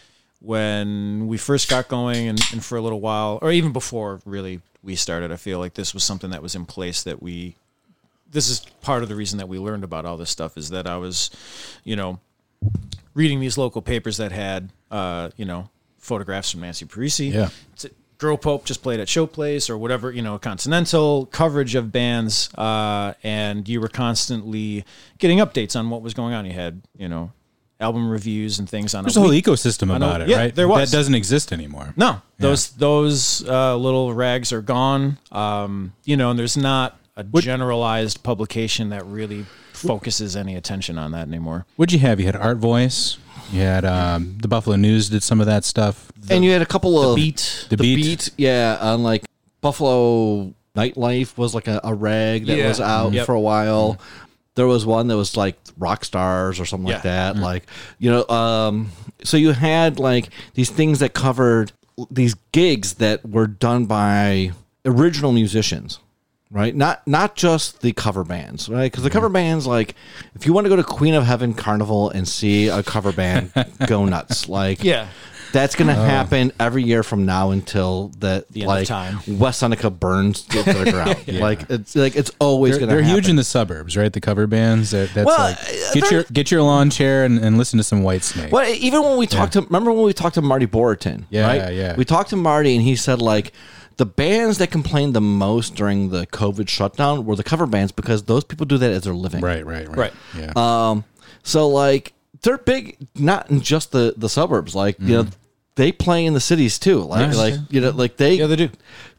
when we first got going, and, and for a little while, or even before really we started, I feel like this was something that was in place that we. This is part of the reason that we learned about all this stuff is that I was, you know, reading these local papers that had, uh, you know, photographs from Nancy Parisi. Yeah. It's- Girl Pope just played at Showplace or whatever, you know, Continental coverage of bands, uh, and you were constantly getting updates on what was going on. You had, you know, album reviews and things on. There's a whole week- ecosystem about it, yeah, right? there was. That doesn't exist anymore. No, those those uh, little rags are gone. Um, you know, and there's not a generalized publication that really focuses any attention on that anymore. What'd you have? You had Art Voice. You had um, the Buffalo News did some of that stuff. and you had a couple of Beat. The, beat. yeah, on like Buffalo Nightlife was like a, a rag that Yeah. was out Yep. for a while. There was one that was like rock stars or something like Yeah. that. Like you know, um, so you had like these things that covered these gigs that were done by original musicians. Right, not not just the cover bands, right? Because the cover bands, like, if you want to go to Queen of Heaven Carnival and see a cover band, *laughs* go nuts. Like, Yeah. That's gonna happen every year from now until the, end of like time. West Seneca burns to the *laughs* ground. Like it's like it's always They're, gonna. they're huge in the suburbs, right? The cover bands. They're- That's Well, like uh, get your get your lawn chair and, and listen to some White Snake. Well, even when we talked to, remember when we talked to Marty Boratin? Yeah, right? yeah. We talked to Marty, and he said like the bands that complained the most during the COVID shutdown were the cover bands because those people do that as their living. Right, right, right. Right. Yeah. Um, so like they're big, not in just the the suburbs. Like you know, they play in the cities too. Like Nice. like you know, like they Yeah, they do.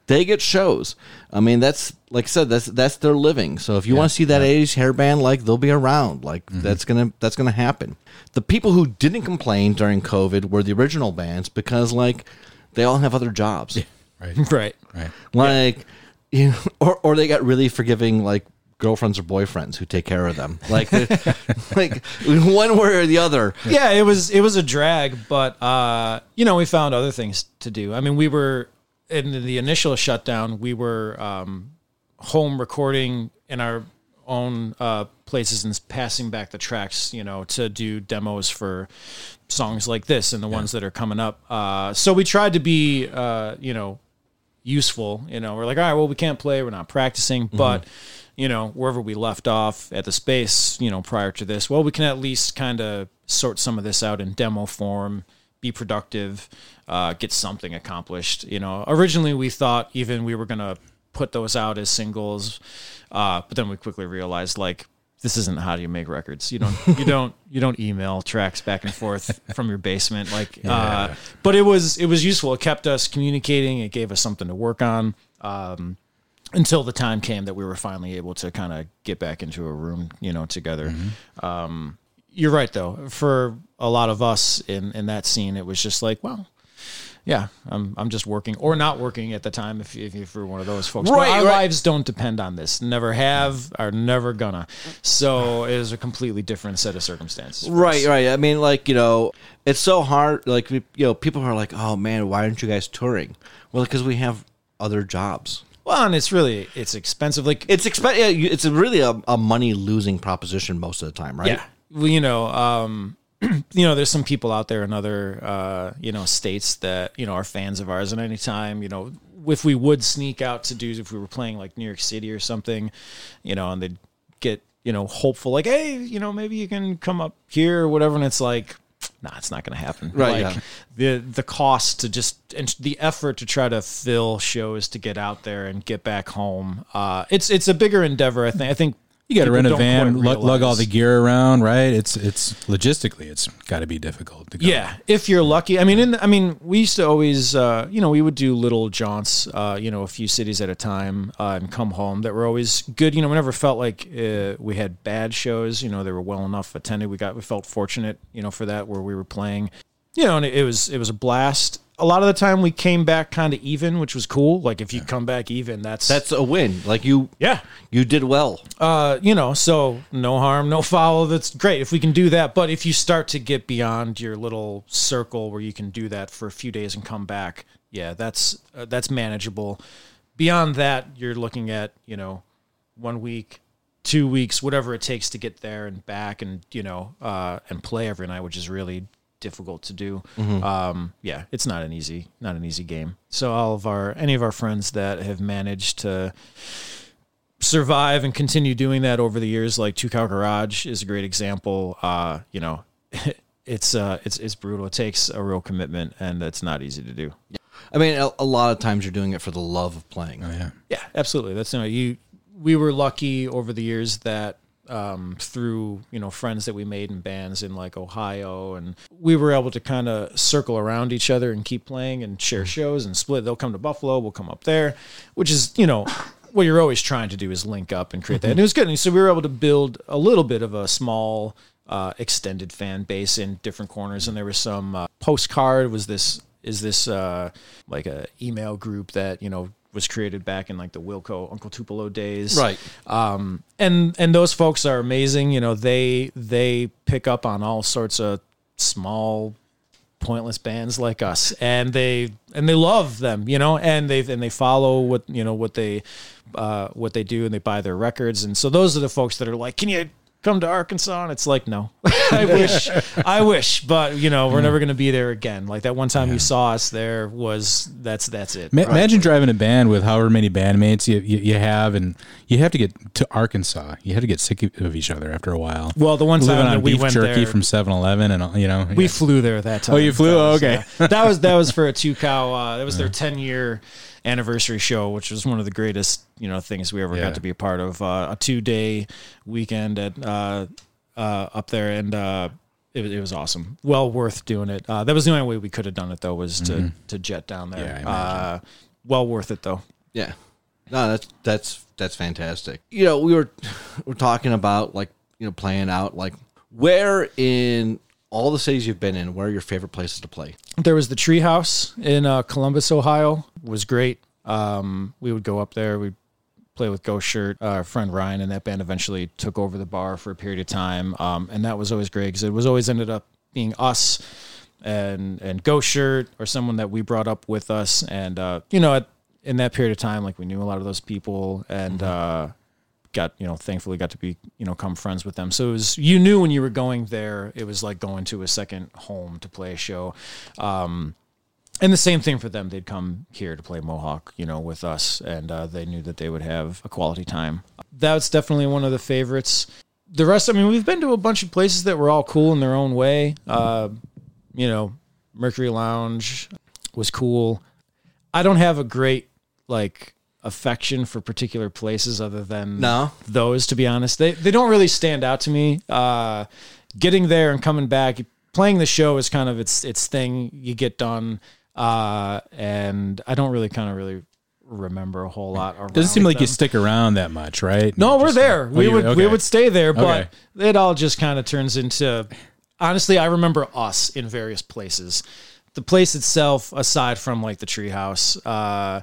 They get shows. I mean, that's like I said, that's that's their living. So if you want to see that '80s hair band, like they'll be around. Like that's gonna that's gonna happen. The people who didn't complain during COVID were the original bands because like they all have other jobs. Right. *laughs* Right. Right. Like you know, *laughs* or or they got really forgiving like girlfriends or boyfriends who take care of them. Like *laughs* like one way or the other. yeah, it was it was a drag, but uh, you know, we found other things to do. I mean, we were in the initial shutdown, we were um, home recording in our own uh, places and passing back the tracks, you know, to do demos for songs like this and the ones that are coming up. Uh, so we tried to be, uh, you know, useful. You know, we're like, all right, well, we can't play, we're not practicing, but you know, wherever we left off at the space, you know, prior to this, well, we can at least kind of sort some of this out in demo form, be productive, uh, get something accomplished. You know, originally we thought even we were gonna put those out as singles, uh, but then we quickly realized like this isn't how do you make records. You don't you don't *laughs* you don't email tracks back and forth from your basement like. Uh, but it was it was useful. It kept us communicating. It gave us something to work on. Um, until the time came that we were finally able to kind of get back into a room, you know, together. Um, you're right, though. For a lot of us in in that scene, it was just like, well, yeah, I'm I'm just working or not working at the time. If if, if you're one of those folks, But Right, our right. lives don't depend on this. Never have, are never gonna. So it is a completely different set of circumstances. Right, us. right. I mean, like you know, it's so hard. Like you know, people are like, "Oh man, why aren't you guys touring?" Well, because we have other jobs. Well, and it's really it's expensive. Like It's expen- yeah, It's really a, a money losing proposition most of the time, right? Yeah. Well, you know, um, *clears throat* you know, there's some people out there in other, uh, you know, states that you know are fans of ours, and anytime, you know, if we would sneak out to do, if we were playing like New York City or something, you know, and they'd get, you know, hopeful, like, hey, you know, maybe you can come up here or whatever, and it's like. Nah, it's not going to happen. Right, Like yeah. the the cost to just and the effort to try to fill shows to get out there and get back home. Uh, it's it's a bigger endeavor. I think. I think You got to rent a van, lug, lug all the gear around, right? It's it's logistically, it's got to be difficult. To go. Yeah, if you're lucky. I mean, in I mean, we used to always, uh, you know, we would do little jaunts, uh, you know, a few cities at a time, uh, and come home. That were always good. You know, we never felt like uh, we had bad shows. You know, they were well enough attended. We got we felt fortunate, you know, for that where we were playing. You know, and it, it was it was a blast. A lot of the time, we came back kind of even, which was cool. Like if you come back even, that's That's a win. Like you, yeah. you did well. Uh, you know, so no harm, no foul. That's great if we can do that. But if you start to get beyond your little circle where you can do that for a few days and come back, yeah, that's uh, that's manageable. Beyond that, you're looking at you know one week, two weeks, whatever it takes to get there and back, and you know, uh, and play every night, which is really difficult to do. Um, yeah, it's not an easy, not an easy game. So all of our any of our friends that have managed to survive and continue doing that over the years. Like Two Cow Garage is a great example. Uh, you know, *laughs* it's uh, it's it's brutal. It takes a real commitment, and it's not easy to do. I mean, a, a lot of times you're doing it for the love of playing. Oh, yeah. Yeah, absolutely. That's you know, you. We were lucky over the years that um, through you know friends that we made in bands in like Ohio, and we were able to kind of circle around each other and keep playing and share shows and split. They'll come to Buffalo, we'll come up there, which is you know what you're always trying to do is link up and create that. And it was good. And so we were able to build a little bit of a small uh, extended fan base in different corners. And there was some uh, postcard was this is this uh, like a email group that you know was created back in like the Wilco Uncle Tupelo days, Right. um, and and those folks are amazing. You know, they they pick up on all sorts of small pointless bands like us and they and they love them you know and they and they follow what you know what they uh what they do and they buy their records and so those are the folks that are like can you come to Arkansas? And it's like, no, *laughs* I wish, I wish, but you know, we're never going to be there again. Like that one time you saw us there was that's that's it. Ma- Imagine driving a band with however many bandmates you, you, you have, and you have to get to Arkansas. You have to get sick of each other after a while. Well, the one time living that on we beef went jerky there, from 7-Eleven and all, you know. we yeah. flew there that time. Oh, you flew? That Oh, okay. yeah. that was that was for a *laughs* two cow. Uh, that was their ten year anniversary show, which was one of the greatest you know things we ever Yeah. got to be a part of. Uh, a two day weekend at uh, uh, up there, and uh, it, was- it was awesome. Well worth doing it. Uh, that was the only way we could have done it though was to to jet down there. Mm-hmm. Yeah, uh, well worth it though. Yeah. No, that's that's that's fantastic. You know, we were we're talking about like, you know, playing out like where in all the cities you've been in, where are your favorite places to play? There was the Treehouse in uh, Columbus, Ohio. Was great. Um, we would go up there. We'd play with Ghost Shirt. Uh, our friend Ryan and that band eventually took over the bar for a period of time, um, and that was always great because it was always ended up being us and and Ghost Shirt or someone that we brought up with us. And uh, you know, at, in that period of time, like we knew a lot of those people and. Uh, got you know thankfully got to be you know come friends with them. So it was you knew when you were going there it was like going to a second home to play a show. Um and the same thing for them. They'd come here to play mohawk you know with us and uh, they knew that they would have a quality time. That's definitely one of the favorites. The rest i mean we've been to a bunch of places that were all cool in their own way. Uh you know mercury lounge was cool. I don't have a great like affection for particular places other than No? those to be honest they they don't really stand out to me uh getting there and coming back playing the show is kind of its its thing you get done uh and i don't really kind of really remember a whole lot Doesn't seem like you stick around that much, right? No, You're we're just- there. Oh, we you- would we would stay there, but Okay. it all just kind of turns into. Honestly, I remember us in various places. The place itself, aside from like the treehouse, uh,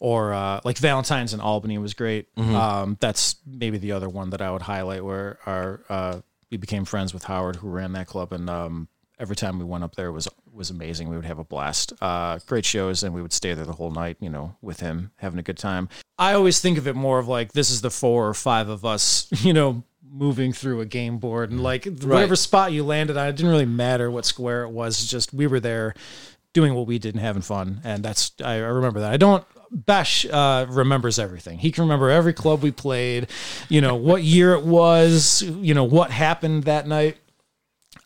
or uh, like Valentine's in Albany was great. Mm-hmm. Um, that's maybe the other one that I would highlight where our uh, we became friends with Howard, who ran that club, and um, every time we went up there was was amazing. We would have a blast. Uh, great shows, and we would stay there the whole night. You know, with him having a good time. I always think of it more of like this is the four or five of us. *laughs* You know. Moving through a game board and like whatever spot you landed on, it didn't really matter what square it was. Just we were there doing what we did and having fun, and that's I, I remember that. I don't. Bash uh, remembers everything. He can remember every club we played, you know what year it was, you know what happened that night.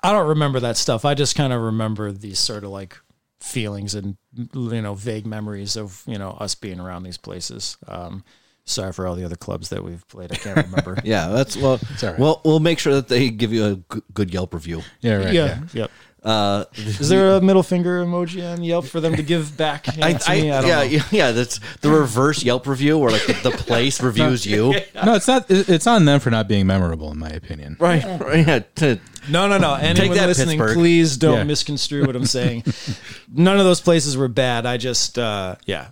I don't remember that stuff. I just kind of remember these sort of like feelings and you know vague memories of you know us being around these places. Um, sorry for all the other clubs that we've played. I can't remember. *laughs* Yeah, that's well. all right. Well, we'll make sure that they give you a good Yelp review. Yeah, right. yeah, yep. Uh, Is there a middle finger emoji on Yelp for them to give back you *laughs* know, I, to I, me? I don't yeah, know. yeah, yeah. That's the reverse Yelp review, where like the, the place *laughs* reviews you. *laughs* No, it's not. It's on them for not being memorable, in my opinion. Right, right. Yeah, to- No, no, no. Anyone that, listening, Pittsburgh. please don't Yeah. misconstrue what I'm saying. None of those places were bad. I just, uh, yeah,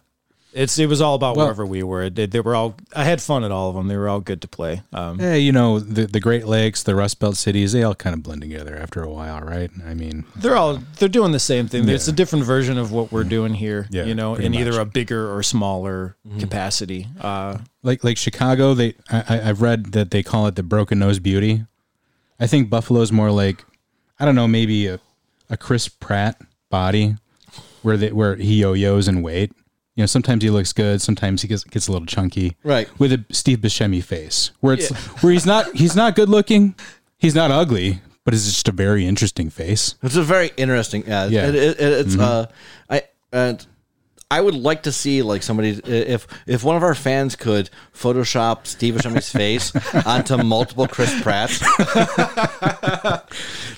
it's it was all about Well- wherever we were. They, they were all. I had fun at all of them. They were all good to play. Um, Yeah, you know the the Great Lakes, the Rust Belt cities, they all kind of blend together after a while, right? I mean, they're all they're doing the same thing. It's a different version of what we're doing here. Yeah, you know, pretty in either a bigger or smaller capacity. Uh, like like Chicago, they I, I- I've read that they call it the broken nose beauty. I think Buffalo's more like I don't know, maybe a, a Chris Pratt body, where they where he yo-yos in weight. You know, sometimes he looks good, sometimes he gets gets a little chunky. Right. With a Steve Buscemi face, where it's where he's not *laughs* he's not good looking, he's not ugly, but it's just a very interesting face. It's a very interesting. Yeah, Yeah. It, it, it's uh, I and I would like to see like somebody if if one of our fans could Photoshop Steve Buscemi's *laughs* face onto multiple Chris Pratt's. *laughs*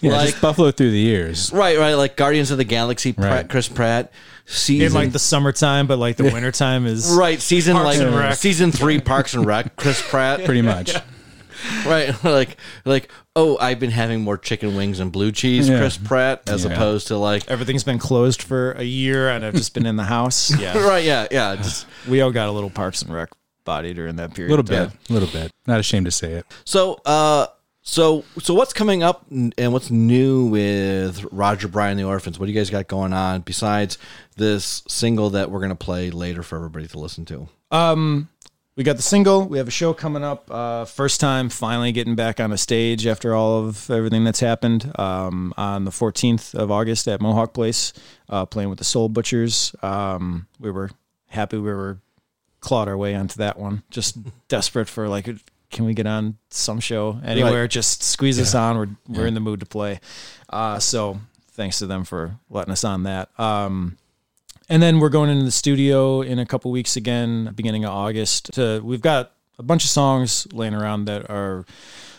Yeah, Like- Buffalo through the years. Right, right, like Guardians of the Galaxy, Pratt, Right. Chris Pratt, season in like the summertime, but like the wintertime is right season Parks like and Rec. season three Parks and Rec, Chris Pratt, Pretty much. *laughs* right, *laughs* like like oh I've been having more chicken wings and blue cheese, Yeah. Chris Pratt, as Yeah. opposed to like Everything's been closed for a year, and I've just been in the house. *laughs* Yeah, right, yeah, yeah, *sighs* just we all got a little Parks and Rec body during that period. A period. little of time. bit. A little bit. Not ashamed to say it. So, uh, so, so what's coming up and what's new with Roger Bryan the Orphans? What do you guys got going on besides this single that we're gonna play later for everybody to listen to? we got the single. We have a show coming up. Uh, first time finally getting back on a stage after all of everything that's happened. Um, on the 14th of August at Mohawk Place, uh, playing with the Soul Butchers. Um, we were happy we were clawed our way onto that one. Just *laughs* desperate for like, can we get on some show anywhere? Just squeeze us on. We're we're in the mood to play. Uh, so thanks to them for letting us on that. Um, and then we're going into the studio in a couple weeks again, beginning of August. To we've got a bunch of songs laying around that are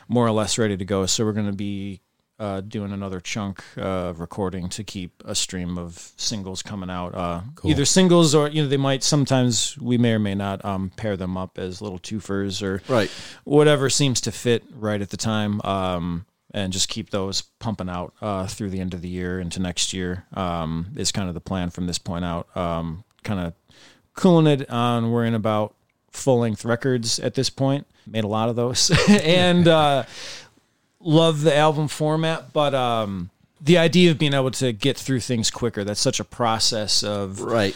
more or less ready to go. So we're going to be uh, doing another chunk of recording to keep a stream of singles coming out. Uh, Either singles or you know they might sometimes we may or may not um, pair them up as little twofers or Right. whatever seems to fit right at the time. Um, and just keep those pumping out uh, through the end of the year into next year um, is kind of the plan from this point out. Um, kind of cooling it on. We're in about full length records at this point. Made a lot of those, *laughs* and uh, love the album format, but um, the idea of being able to get through things quicker. That's such a process of Right.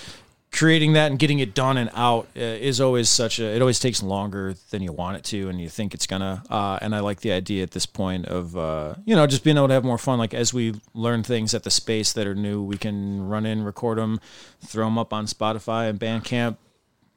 creating that and getting it done and out uh, is always such a it always takes longer than you want it to and you think it's gonna uh, and i like the idea at this point of uh, you know just being able to have more fun like as we learn things at the space that are new we can run in record them throw them up on spotify and bandcamp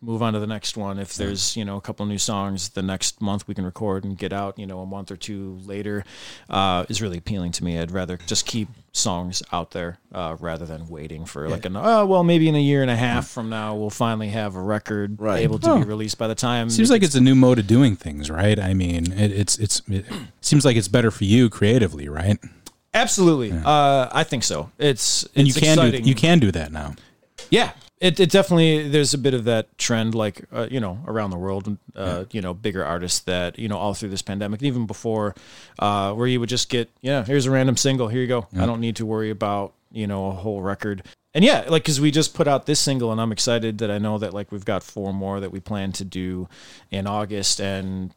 move on to the next one if there's you know a couple new songs the next month we can record and get out you know a month or two later uh, is really appealing to me i'd rather just keep songs out there uh, rather than waiting for like an oh well maybe in a year and a half from now we'll finally have a record Right. able to Oh. be released by the time Seems like it's a new mode of doing things, right? I mean, it, it's it's it seems like it's better for you creatively, right? absolutely uh, i think so it's And you can exciting. do you can do that now. Yeah, it, it definitely there's a bit of that trend, like uh, you know, around the world. Uh, You know, bigger artists that you know all through this pandemic, and even before, uh, where you would just get, yeah, here's a random single, here you go. I don't need to worry about you know a whole record. And yeah, like because we just put out this single, and I'm excited that I know that like we've got four more that we plan to do in August, and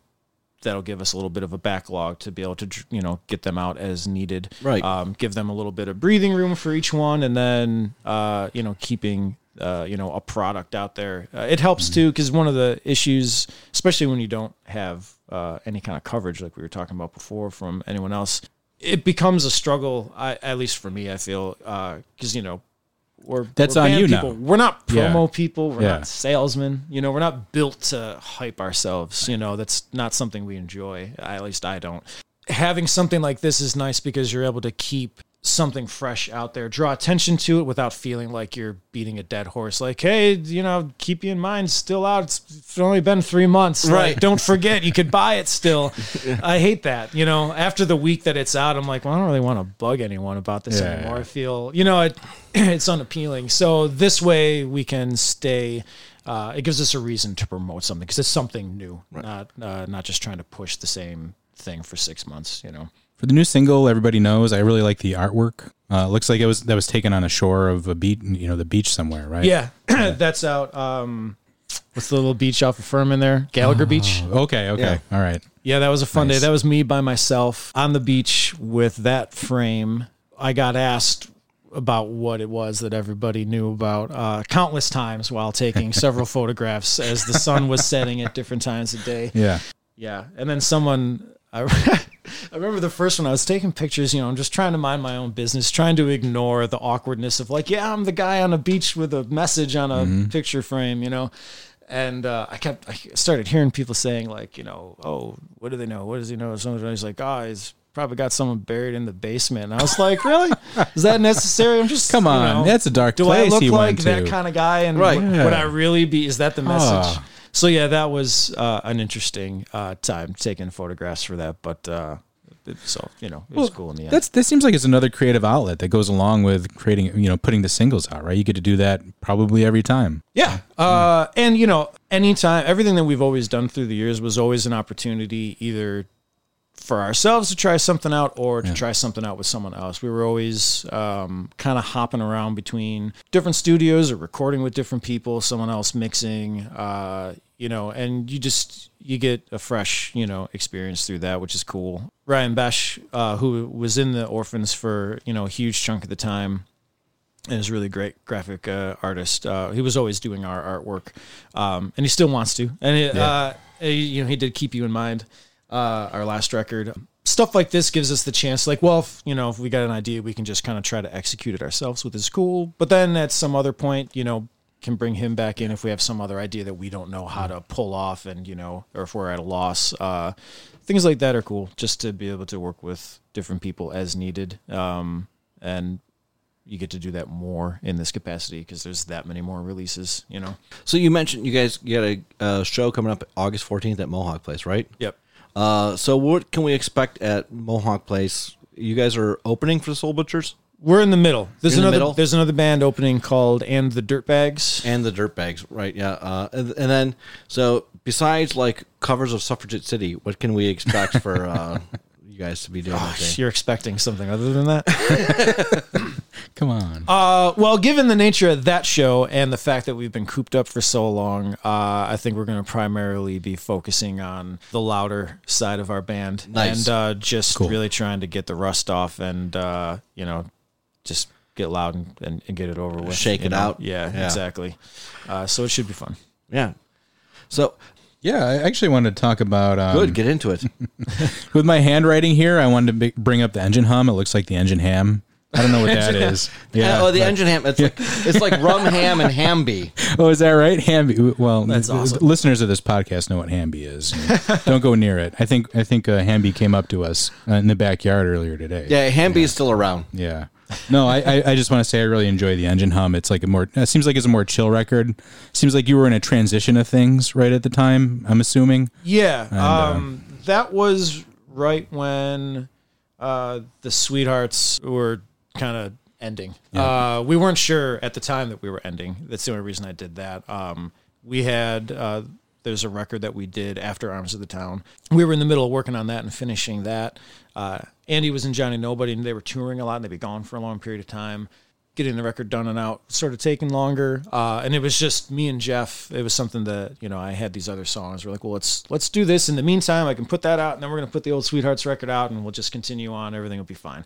that'll give us a little bit of a backlog to be able to you know get them out as needed Right. um, give them a little bit of breathing room for each one and then uh, you know keeping uh, you know a product out there uh, it helps too because one of the issues especially when you don't have uh, any kind of coverage like we were talking about before from anyone else it becomes a struggle I, at least for me i feel because you know we're That's we're on you now. We're not Yeah. promo people. We're Yeah. not salesmen. You know, we're not built to hype ourselves. You know, that's not something we enjoy. At least I don't. Having something like this is nice because you're able to keep something fresh out there, draw attention to it without feeling like you're beating a dead horse. Like, hey, you know, keep you in mind, still out. It's, only been three months. Like, Right. don't forget, you could buy it still. *laughs* I hate that. You know, after the week that it's out, I'm like, well, I don't really want to bug anyone about this Yeah, anymore. yeah. I feel, you know, it, *clears throat* it's unappealing. So this way we can stay. Uh, it gives us a reason to promote something because it's something new, not uh, not just trying to push the same thing for six months. You know. For the new single, everybody knows. I really like the artwork. Uh, looks like it was that was taken on a shore of a beach, you know, the beach somewhere, right? *clears throat* Yeah, that's out. Um, what's the little beach off of Fuhrmann there? Gallagher Beach. Okay. Okay. Yeah. All right. Yeah, that was a fun Nice. day. That was me by myself on the beach with that frame. I got asked about what it was that everybody knew about uh, countless times while taking *laughs* several photographs as the sun was setting at different times of day. Yeah. Yeah, and then someone. I, *laughs* I remember the first one. I was taking pictures. You know, I'm just trying to mind my own business, trying to ignore the awkwardness of like, yeah, I'm the guy on a beach with a message on a picture frame. You know, and uh, I kept. I started hearing people saying like, you know, oh, what do they know? What does he know? Somebody's like, oh, he's probably got someone buried in the basement. And I was like, really? Is that necessary? I'm just Come you on, know, that's a dark do place I look like that kind of guy? And Right. would, Yeah. would I really be? Is that the message? Ah. So yeah, that was uh, an interesting uh, time taking photographs for that. But uh, it- so you know, it was cool in the end. That's this seems like it's another creative outlet that goes along with creating, you know, putting the singles out, right? You get to do that probably every time. Yeah. Uh, and, you know, anytime, everything that we've always done through the years was always an opportunity either for ourselves to try something out or to try something out with someone else. We were always um, kind of hopping around between different studios or recording with different people, someone else mixing, uh, you know, and you just, you get a fresh, you know, experience through that, which is cool. Ryan Besh, uh, who was in the Orphans for, you know, a huge chunk of the time, and is a really great graphic uh, artist. Uh, he was always doing our artwork, um, and he still wants to. And it, uh, he- you know, he did keep you in mind. Uh, our last record, stuff like this gives us the chance. Like, well, if, you know, if we got an idea, we can just kind of try to execute it ourselves, which is cool. But then at some other point, you know, can bring him back in if we have some other idea that we don't know how to pull off, and you know, or if we're at a loss. Uh, things like that are cool, just to be able to work with different people as needed. Um, and you get to do that more in this capacity because there's that many more releases, you know. So you mentioned you guys got a uh, show coming up August 14th at Mohawk Place, right? Yep. Uh, so what can we expect at Mohawk Place? You guys are opening for the Soul Butchers We're in the middle. There's You're in the another middle? there's another band opening called And the Dirtbags. and the Dirtbags, right? Yeah. Uh, and, and then so besides like covers of Suffragette City, what can we expect for *laughs* uh, you guys to be doing that? You're expecting something other than that? *laughs* Come on. Uh, well, given the nature of that show and the fact that we've been cooped up for so long, uh, I think we're going to primarily be focusing on the louder side of our band Nice. and uh, just Cool. really trying to get the rust off and uh, you know just get loud and, and, and get it over with. Shake it know? out. Yeah, Yeah. exactly. Uh, so it should be fun. Yeah. So yeah, I actually wanted to talk about um, good, get into it. *laughs* with my handwriting here. I wanted to b- bring up the engine hum. It looks like the engine ham. I don't know what that *laughs* is. Yeah. Oh, the but- engine ham. It's like *laughs* it's like rum ham and hamby. Oh, is that right? Hamby. Well, That's awesome. listeners of this podcast know what Hamby is. don't go near it. I think I think uh, Hamby came up to us uh, in the backyard earlier today. Yeah, hamby is still around. Yeah. No, I, I, I just want to say I really enjoy the engine hum. It's like a more, it seems like it's a more chill record. Seems like you were in a transition of things right at the time, I'm assuming. Yeah, uh, um, that was right when uh, the Sweethearts were kind of ending. Uh, we weren't sure at the time that we were ending. That's the only reason I did that. Um, we had uh, there's a record that we did after Arms of the Town. We were in the middle of working on that and finishing that. Uh, Andy was in Johnny Nobody, and they were touring a lot, and they'd be gone for a long period of time getting the record done and out sort of taking longer. Uh, and it was just me and Jeff. It was something that you know I had these other songs. We're like, well, let's let's do this. In the meantime, I can put that out, and then we're gonna put the old Sweethearts record out, and we'll just continue on. Everything will be fine.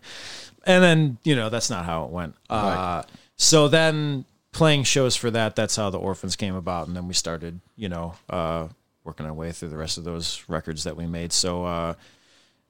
And then you know that's not how it went. Uh, so then playing shows for that, that's how the Orphans came about, and then we started you know uh, working our way through the rest of those records that we made. So.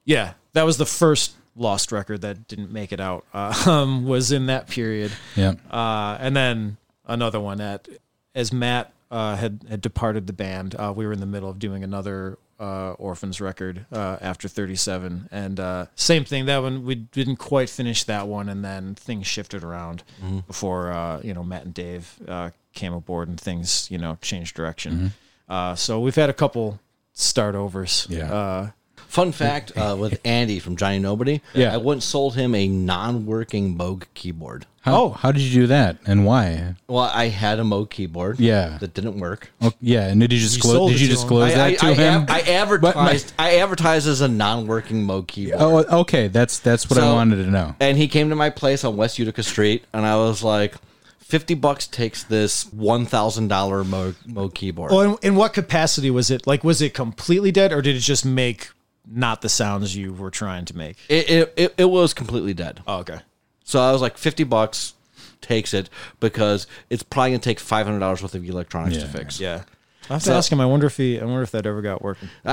Yeah, that was the first lost record that didn't make it out. Uh, *laughs* um, was in that period, Yeah. uh, and then another one that, as Matt uh, had had departed the band, uh, we were in the middle of doing another uh, Orphans record uh, after 37, and uh, same thing. That one we didn't quite finish that one, and then things shifted around before uh, you know Matt and Dave uh, came aboard, and things you know changed direction. Uh, so we've had a couple start overs. Yeah. Fun fact uh, with Andy from Johnny Nobody. Yeah. I once sold him a non-working Moog keyboard. How, oh, how did you do that and why? Well, I had a Moog keyboard. Yeah. That didn't work. Oh, yeah. And did you disclose? sold did it you to him. disclose that I, to I, him? av- *laughs* I advertised. I advertised as a non-working Moog keyboard. oh, okay. That's that's what I wanted to know. And he came to my place on West Utica Street, and I was like, 50 bucks takes this $1,000 Moog, Moog keyboard. Well, in, in what capacity was it? Like, was it completely dead, or did it just make not the sounds you were trying to make? It, it, it, it was completely dead. Oh, okay. So I was like, 50 bucks takes it because it's probably going to take $500 worth of electronics to fix. Yeah. I have to So- ask him. I wonder if he. I wonder if that ever got working. I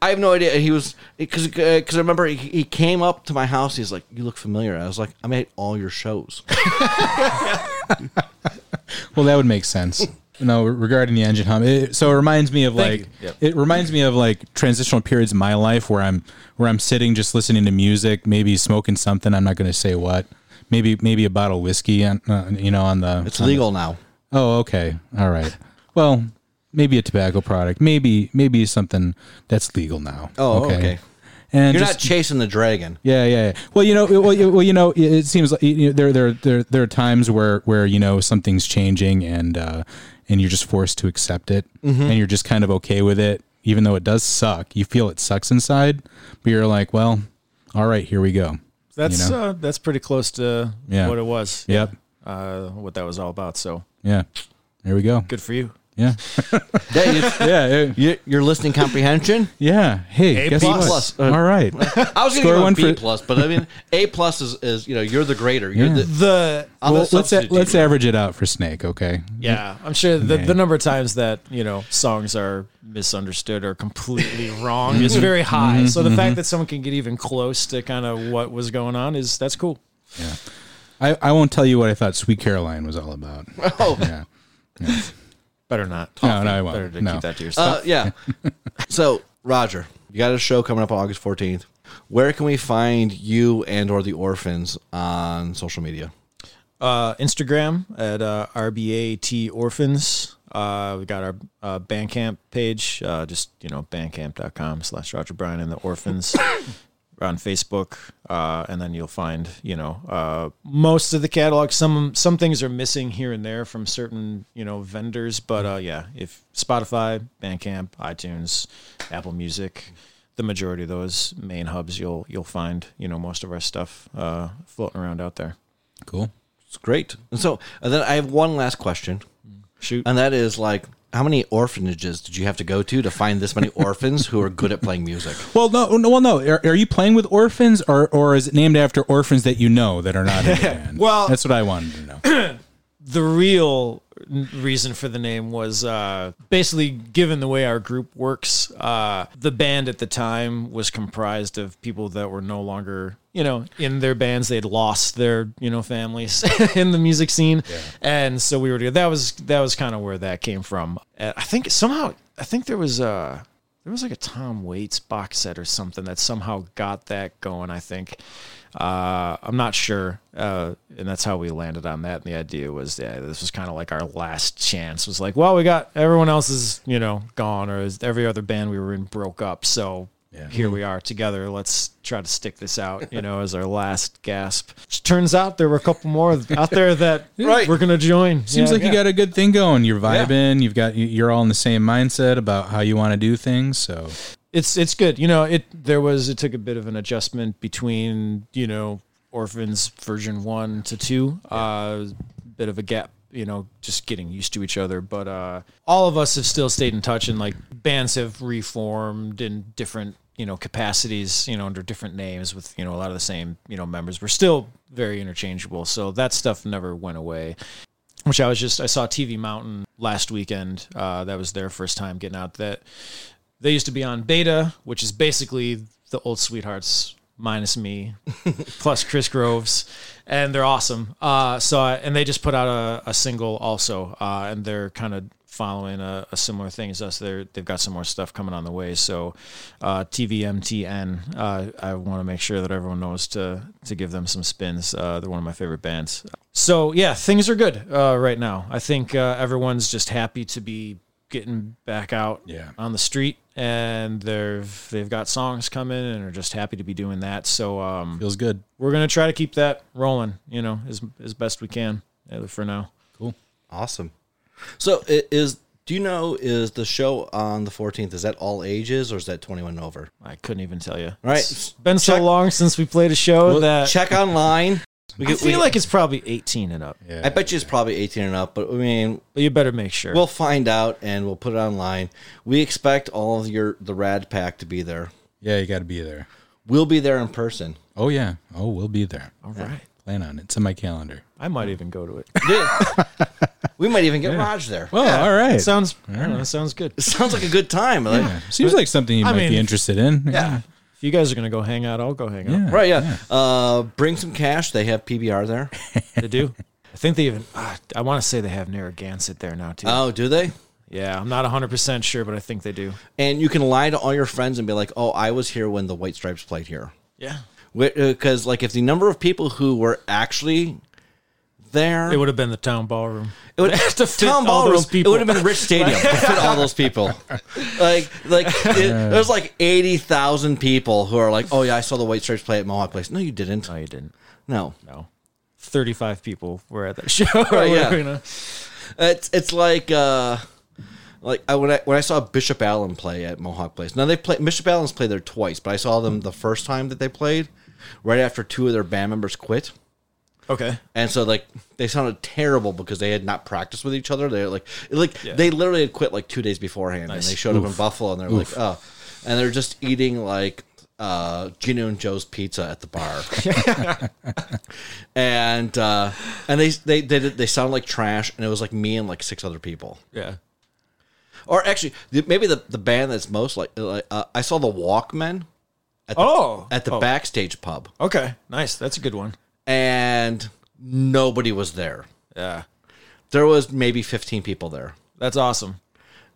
I I have no idea. He was because because I remember he, he came up to my house. He's like, "You look familiar." I was like, "I made all your shows." *laughs* Well, that would make sense. *laughs* No, regarding the engine hum, it, so it reminds me of Thank like. Yep. it reminds me of like transitional periods in my life where I'm where I'm sitting just listening to music, maybe smoking something. I'm not going to say what. Maybe maybe a bottle of whiskey, on, uh, you know, on the. It's on the- legal now. oh, okay, all right. Well, maybe a tobacco product, maybe maybe something that's legal now. Oh, okay. And You're just- not chasing the dragon. yeah, yeah. yeah. Well, you know, well, you, well, you know, it it seems like you know, there, there, there, there are times where, where you know something's changing, and uh, and you're just forced to accept it, and you're just kind of okay with it, even though it does suck. You feel it sucks inside, but you're like, well, all right, here we go. That's You know? uh, that's pretty close to Yeah. what it was. Yep. Uh, what that was all about. So Yeah, there we go. good for you. Yeah. *laughs* Yeah, you, Yeah. yeah. you, your listening comprehension. Yeah. Hey, A guess B what? plus. Uh, All right. *laughs* I was going to give one one B for- plus, but I mean A plus is, is you know you're the grader. You're Yeah. the The Well, the let's substitute let's average it out for Snake. Okay. yeah, I'm sure the, the number of times that you know songs are misunderstood or completely *laughs* wrong is mm-hmm. very high. Mm-hmm. So the fact mm-hmm. that someone can get even close to kind of what was going on is that's cool. Yeah. I, I won't tell you what I thought Sweet Caroline was all about. Oh, Yeah. Better not. No, no, I won't. Better to No. keep that to yourself. uh, yeah. *laughs* so Roger, you got a show coming up on August 14th. Where can we find you and or the orphans on social media? uh, Instagram at uh, RBAT Orphans. Uh, we got our uh, Bandcamp page, uh, just, you know, bandcamp.com slash Roger Bryan and the Orphans. *laughs* We're on Facebook, uh, and then you'll find, you know, uh, most of the catalog. Some some things are missing here and there from certain, you know, vendors, but uh, yeah, if Spotify, Bandcamp, iTunes, Apple Music, the majority of those main hubs, you'll you'll find, you know, most of our stuff uh, floating around out there. Cool. It's great. And so and then I have one last question, Shoot. and that is like, how many orphanages did you have to go to to find this many *laughs* orphans who are good at playing music? Well, no, no well, no. Are, are you playing with orphans, or or is it named after orphans that you know that are not in the *laughs* band? Well- that's what I wanted to know. *clears throat* the real reason for the name was uh, basically given the way our group works. Uh, the band at the time was comprised of people that were no longer, you know, in their bands. They'd lost their, you know, families *laughs* in the music scene, and so we were. That was that was kind of where that came from. And I think somehow, I think there was a. There was like a Tom Waits box set or something that somehow got that going. I think uh, I'm not sure, uh, and that's how we landed on that. And the idea was, yeah, this was kind of like our last chance. Was like, well, we got everyone else is you know gone, or is every other band we were in broke up, so here we are together. Let's try to stick this out, you know, as our last gasp. Which turns out there were a couple more out there that *laughs* Right. we're gonna join. Seems Yeah. like you got a good thing going. You're vibing. You've got you're all in the same mindset about how you want to do things. So it's it's good. You know, it there was it took a bit of an adjustment between you know Orphans version one to two. Uh, bit of a gap. You know, just getting used to each other. But uh, all of us have still stayed in touch, and like bands have reformed in different you know capacities. You know, under different names with you know a lot of the same you know members. We're still very interchangeable. So that stuff never went away which I was just I saw TV Mountain last weekend. Uh, that was their first time getting out. That they used to be on Beta, which is basically the old Sweethearts minus me, *laughs* plus Chris Groves, and they're awesome. Uh, so I, and they just put out a, a single also, uh, and they're kind of following a, a similar thing as us. They're they've got some more stuff coming on the way. So uh, TVMTN, uh, I want to make sure that everyone knows to to give them some spins. Uh, they're one of my favorite bands. So yeah, things are good uh, right now. I think uh, everyone's just happy to be getting back out Yeah. on the street, and they've they've got songs coming, and are just happy to be doing that. So um, feels good. we're gonna try to keep that rolling, you know, as as best we can for now. Cool, awesome. So i- is do you know is the show on the 14th is that all ages or is that 21 and over? I couldn't even tell you. Right. It's been so long since we played a show Well, that check online. We I get- feel we- like it's probably 18 and up, Yeah. I bet you it's probably 18 and up, but I mean, but you better make sure. we'll find out and we'll put it online. We expect all of your the Rad Pack to be there. Yeah, you got to be there. We'll be there in person. Oh yeah. Oh, we'll be there. all right, Plan on it. It's in my calendar. I might even go to it. *laughs* We might even get Raj there. Well, all right. sounds I don't know, that sounds good. It sounds like a good time. Like, Yeah. Seems like something you I might mean, be interested in. Yeah. If you guys are gonna go hang out, I'll go hang out. Yeah. Right, yeah. Uh, bring some cash. They have PBR there. They do. I think they even. Uh, I want to say they have Narragansett there now too. Oh, do they? yeah, I'm not 100 percent sure, but I think they do. And you can lie to all your friends and be like, "Oh, I was here when the White Stripes played here." Yeah, Because like if the number of people who were actually there, it would have been the town ballroom. it would *laughs* to fit town all ballroom. those people. It would have been a rich stadium to fit all those people. *laughs* Like like it, there's like eighty thousand people who are like, "Oh yeah, I saw the White Stripes play at Mohawk Place." No, you didn't. No, you didn't. No, No, 35 people were at that *laughs* show. Right, yeah. You know? it's it's like uh like I, when I when I saw Bishop Allen play at Mohawk Place. Now they play Bishop Allen's played there twice, but I saw them the first time that they played right after two of their band members quit. Okay. And so like they sounded terrible because they had not practiced with each other. They're like like they literally had quit like two days beforehand and they showed up in Buffalo and they're like, oh and they're just eating like uh Gino and Joe's pizza at the bar. *laughs* and uh and they they they did, they sounded like trash and it was like me and like six other people. Yeah. Or actually maybe the the band that's most like, like uh, I saw the Walkmen at the, Oh. at the Oh. backstage pub Okay. Nice. That's a good one. And nobody was there. Yeah. There was maybe 15 people there. That's awesome.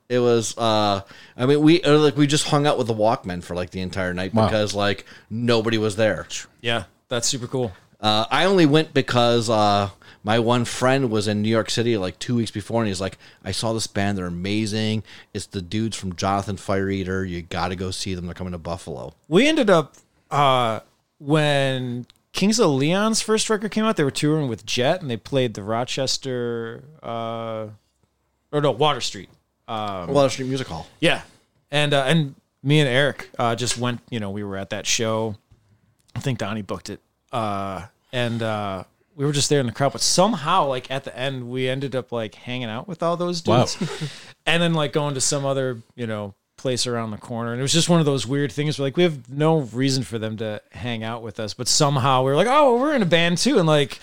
It was uh I mean we uh, like we just hung out with the Walkmen for like the entire night Wow. because like nobody was there. Yeah. That's super cool. Uh I only went because uh my one friend was in New York City like 2 weeks before and he's like I saw this band they're amazing. It's the dudes from Jonathan Fire Eater. You got to go see them. They're coming to Buffalo. We ended up uh when Kings of Leon's first record came out, they were touring with Jet and they played the Rochester uh or no, Water Street. Water Street Music Hall. Yeah, and uh, and me and Eric uh, just went. You know, we were at that show. I think Donnie booked it, uh, and uh, we were just there in the crowd. But somehow, like at the end, we ended up like hanging out with all those Wow. dudes, *laughs* and then like going to some other you know place around the corner. And it was just one of those weird things. Where, like we have no reason for them to hang out with us, but somehow we are like, oh, we're in a band too, and like.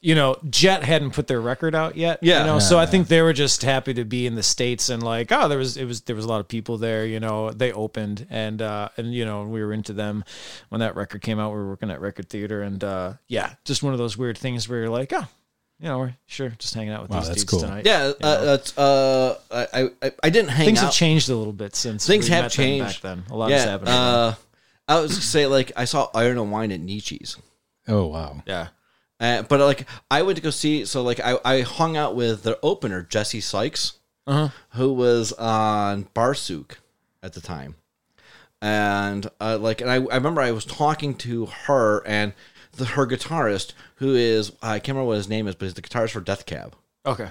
You know, Jet hadn't put their record out yet. Yeah. You know, so I think they were just happy to be in the states and like, oh, there was it was there was a lot of people there. You know, they opened and uh and you know we were into them when that record came out. We were working at record theater and uh yeah, just one of those weird things where you're like, oh, you know, we're sure just hanging out with Wow, these that's dudes cool. tonight. Yeah, you know? uh, that's uh I I I didn't hang things out. have changed a little bit since Things we have met them changed. back then. A lot has yeah, happened. uh, I was gonna say like I saw Iron and Wine at Nietzsche's. Oh wow. yeah. Uh, but like I went to go see, so like I, I hung out with their opener Jesse Sykes, Uh-huh. who was on Barsuk at the time, and uh, like and I, I remember I was talking to her and the, her guitarist who is I can't remember what his name is, but he's the guitarist for Death Cab, Okay.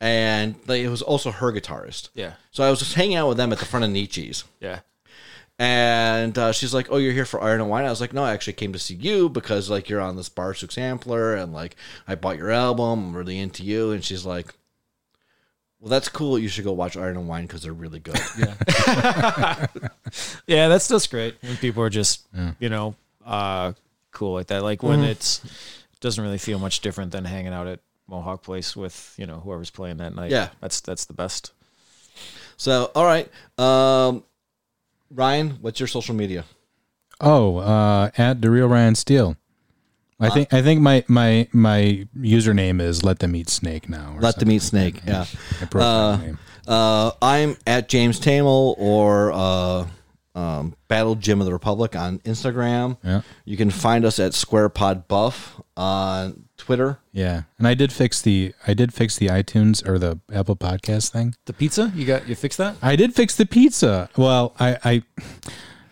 and like, it was also her guitarist. Yeah. So I was just hanging out with them at the front of Nietzsche's. Yeah. And uh, she's like, "Oh, you're here for Iron and Wine." I was like, "No, I actually came to see you because like you're on this Barsuk sampler, and like I bought your album. I'm really into you." And she's like, "Well, that's cool. You should go watch Iron and Wine because they're really good." *laughs* Yeah, *laughs* Yeah, that's just great when people are just you know uh, cool like that. Like when it's doesn't really feel much different than hanging out at Mohawk Place with you know whoever's playing that night. Yeah. that's that's the best. so all right, um, Ryan, what's your social media? Oh, uh, at the real Ryan Steele. I think I think my my my username is let them eat snake now. or Let them something. eat snake. Yeah. Uh, name. Uh, I'm at James Tamol or uh, um, Battle Gym of the Republic on Instagram. Yeah. You can find us at Square Pod Buff on Twitter. Yeah, and I did fix the I did fix the iTunes or the Apple Podcast thing. The pizza you got you fixed that? I did fix the pizza. Well, I, I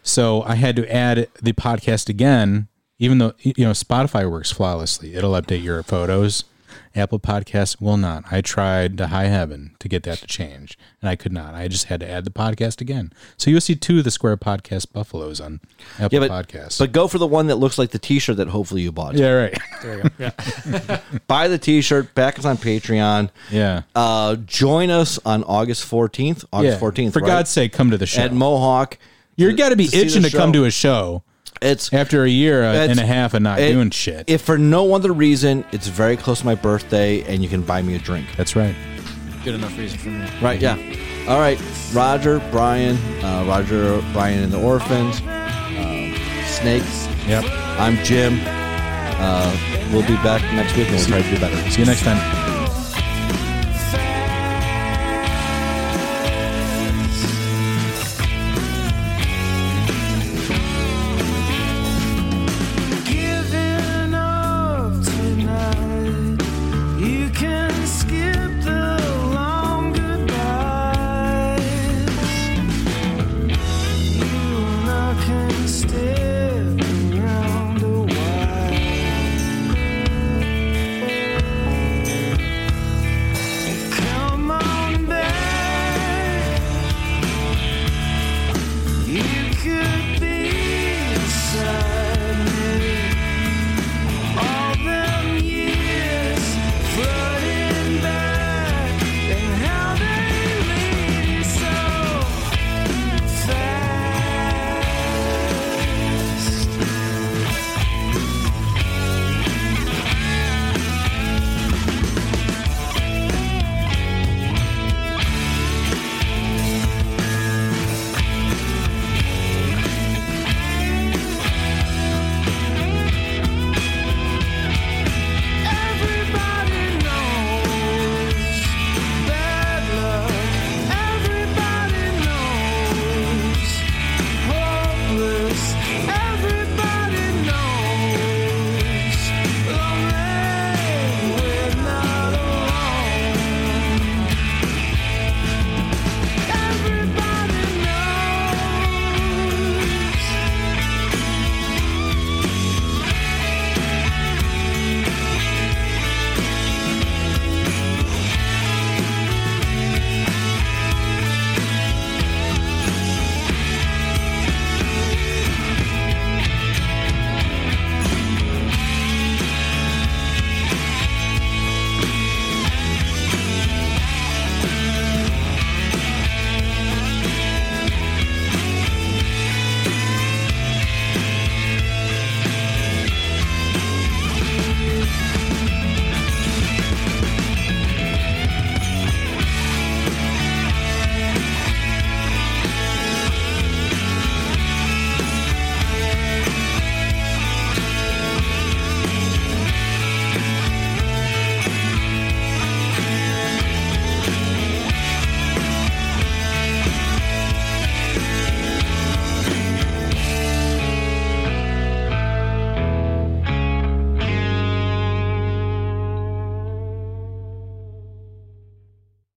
so I had to add the podcast again, even though you know Spotify works flawlessly. It'll update your photos. Apple Podcasts will not. I tried to high heaven to get that to change, and I could not. I just had to add the podcast again. So you'll see two of the Square Podcast Buffaloes on Apple Yeah, but Podcasts. but go for the one that looks like the T-shirt that hopefully you bought. yeah, right. *laughs* There you go. Yeah. *laughs* Buy the T-shirt. Back us on Patreon. Yeah, Uh, join us on August fourteenth. August yeah. fourteenth. For God's sake, come to the show. at Mohawk. You're got to be itching to come to a show It's after a year uh, It's- and a half of not it- doing shit. if for no other reason, it's very close to my birthday, and you can buy me a drink. That's right. Good enough reason for me. Right? Yeah. All right. Roger, Bryan, uh, Roger, Bryan, and the Orphans. Um, Snakes. Yep. I'm Jim. Uh, we'll be back next week, and we'll try to do better. See you next time.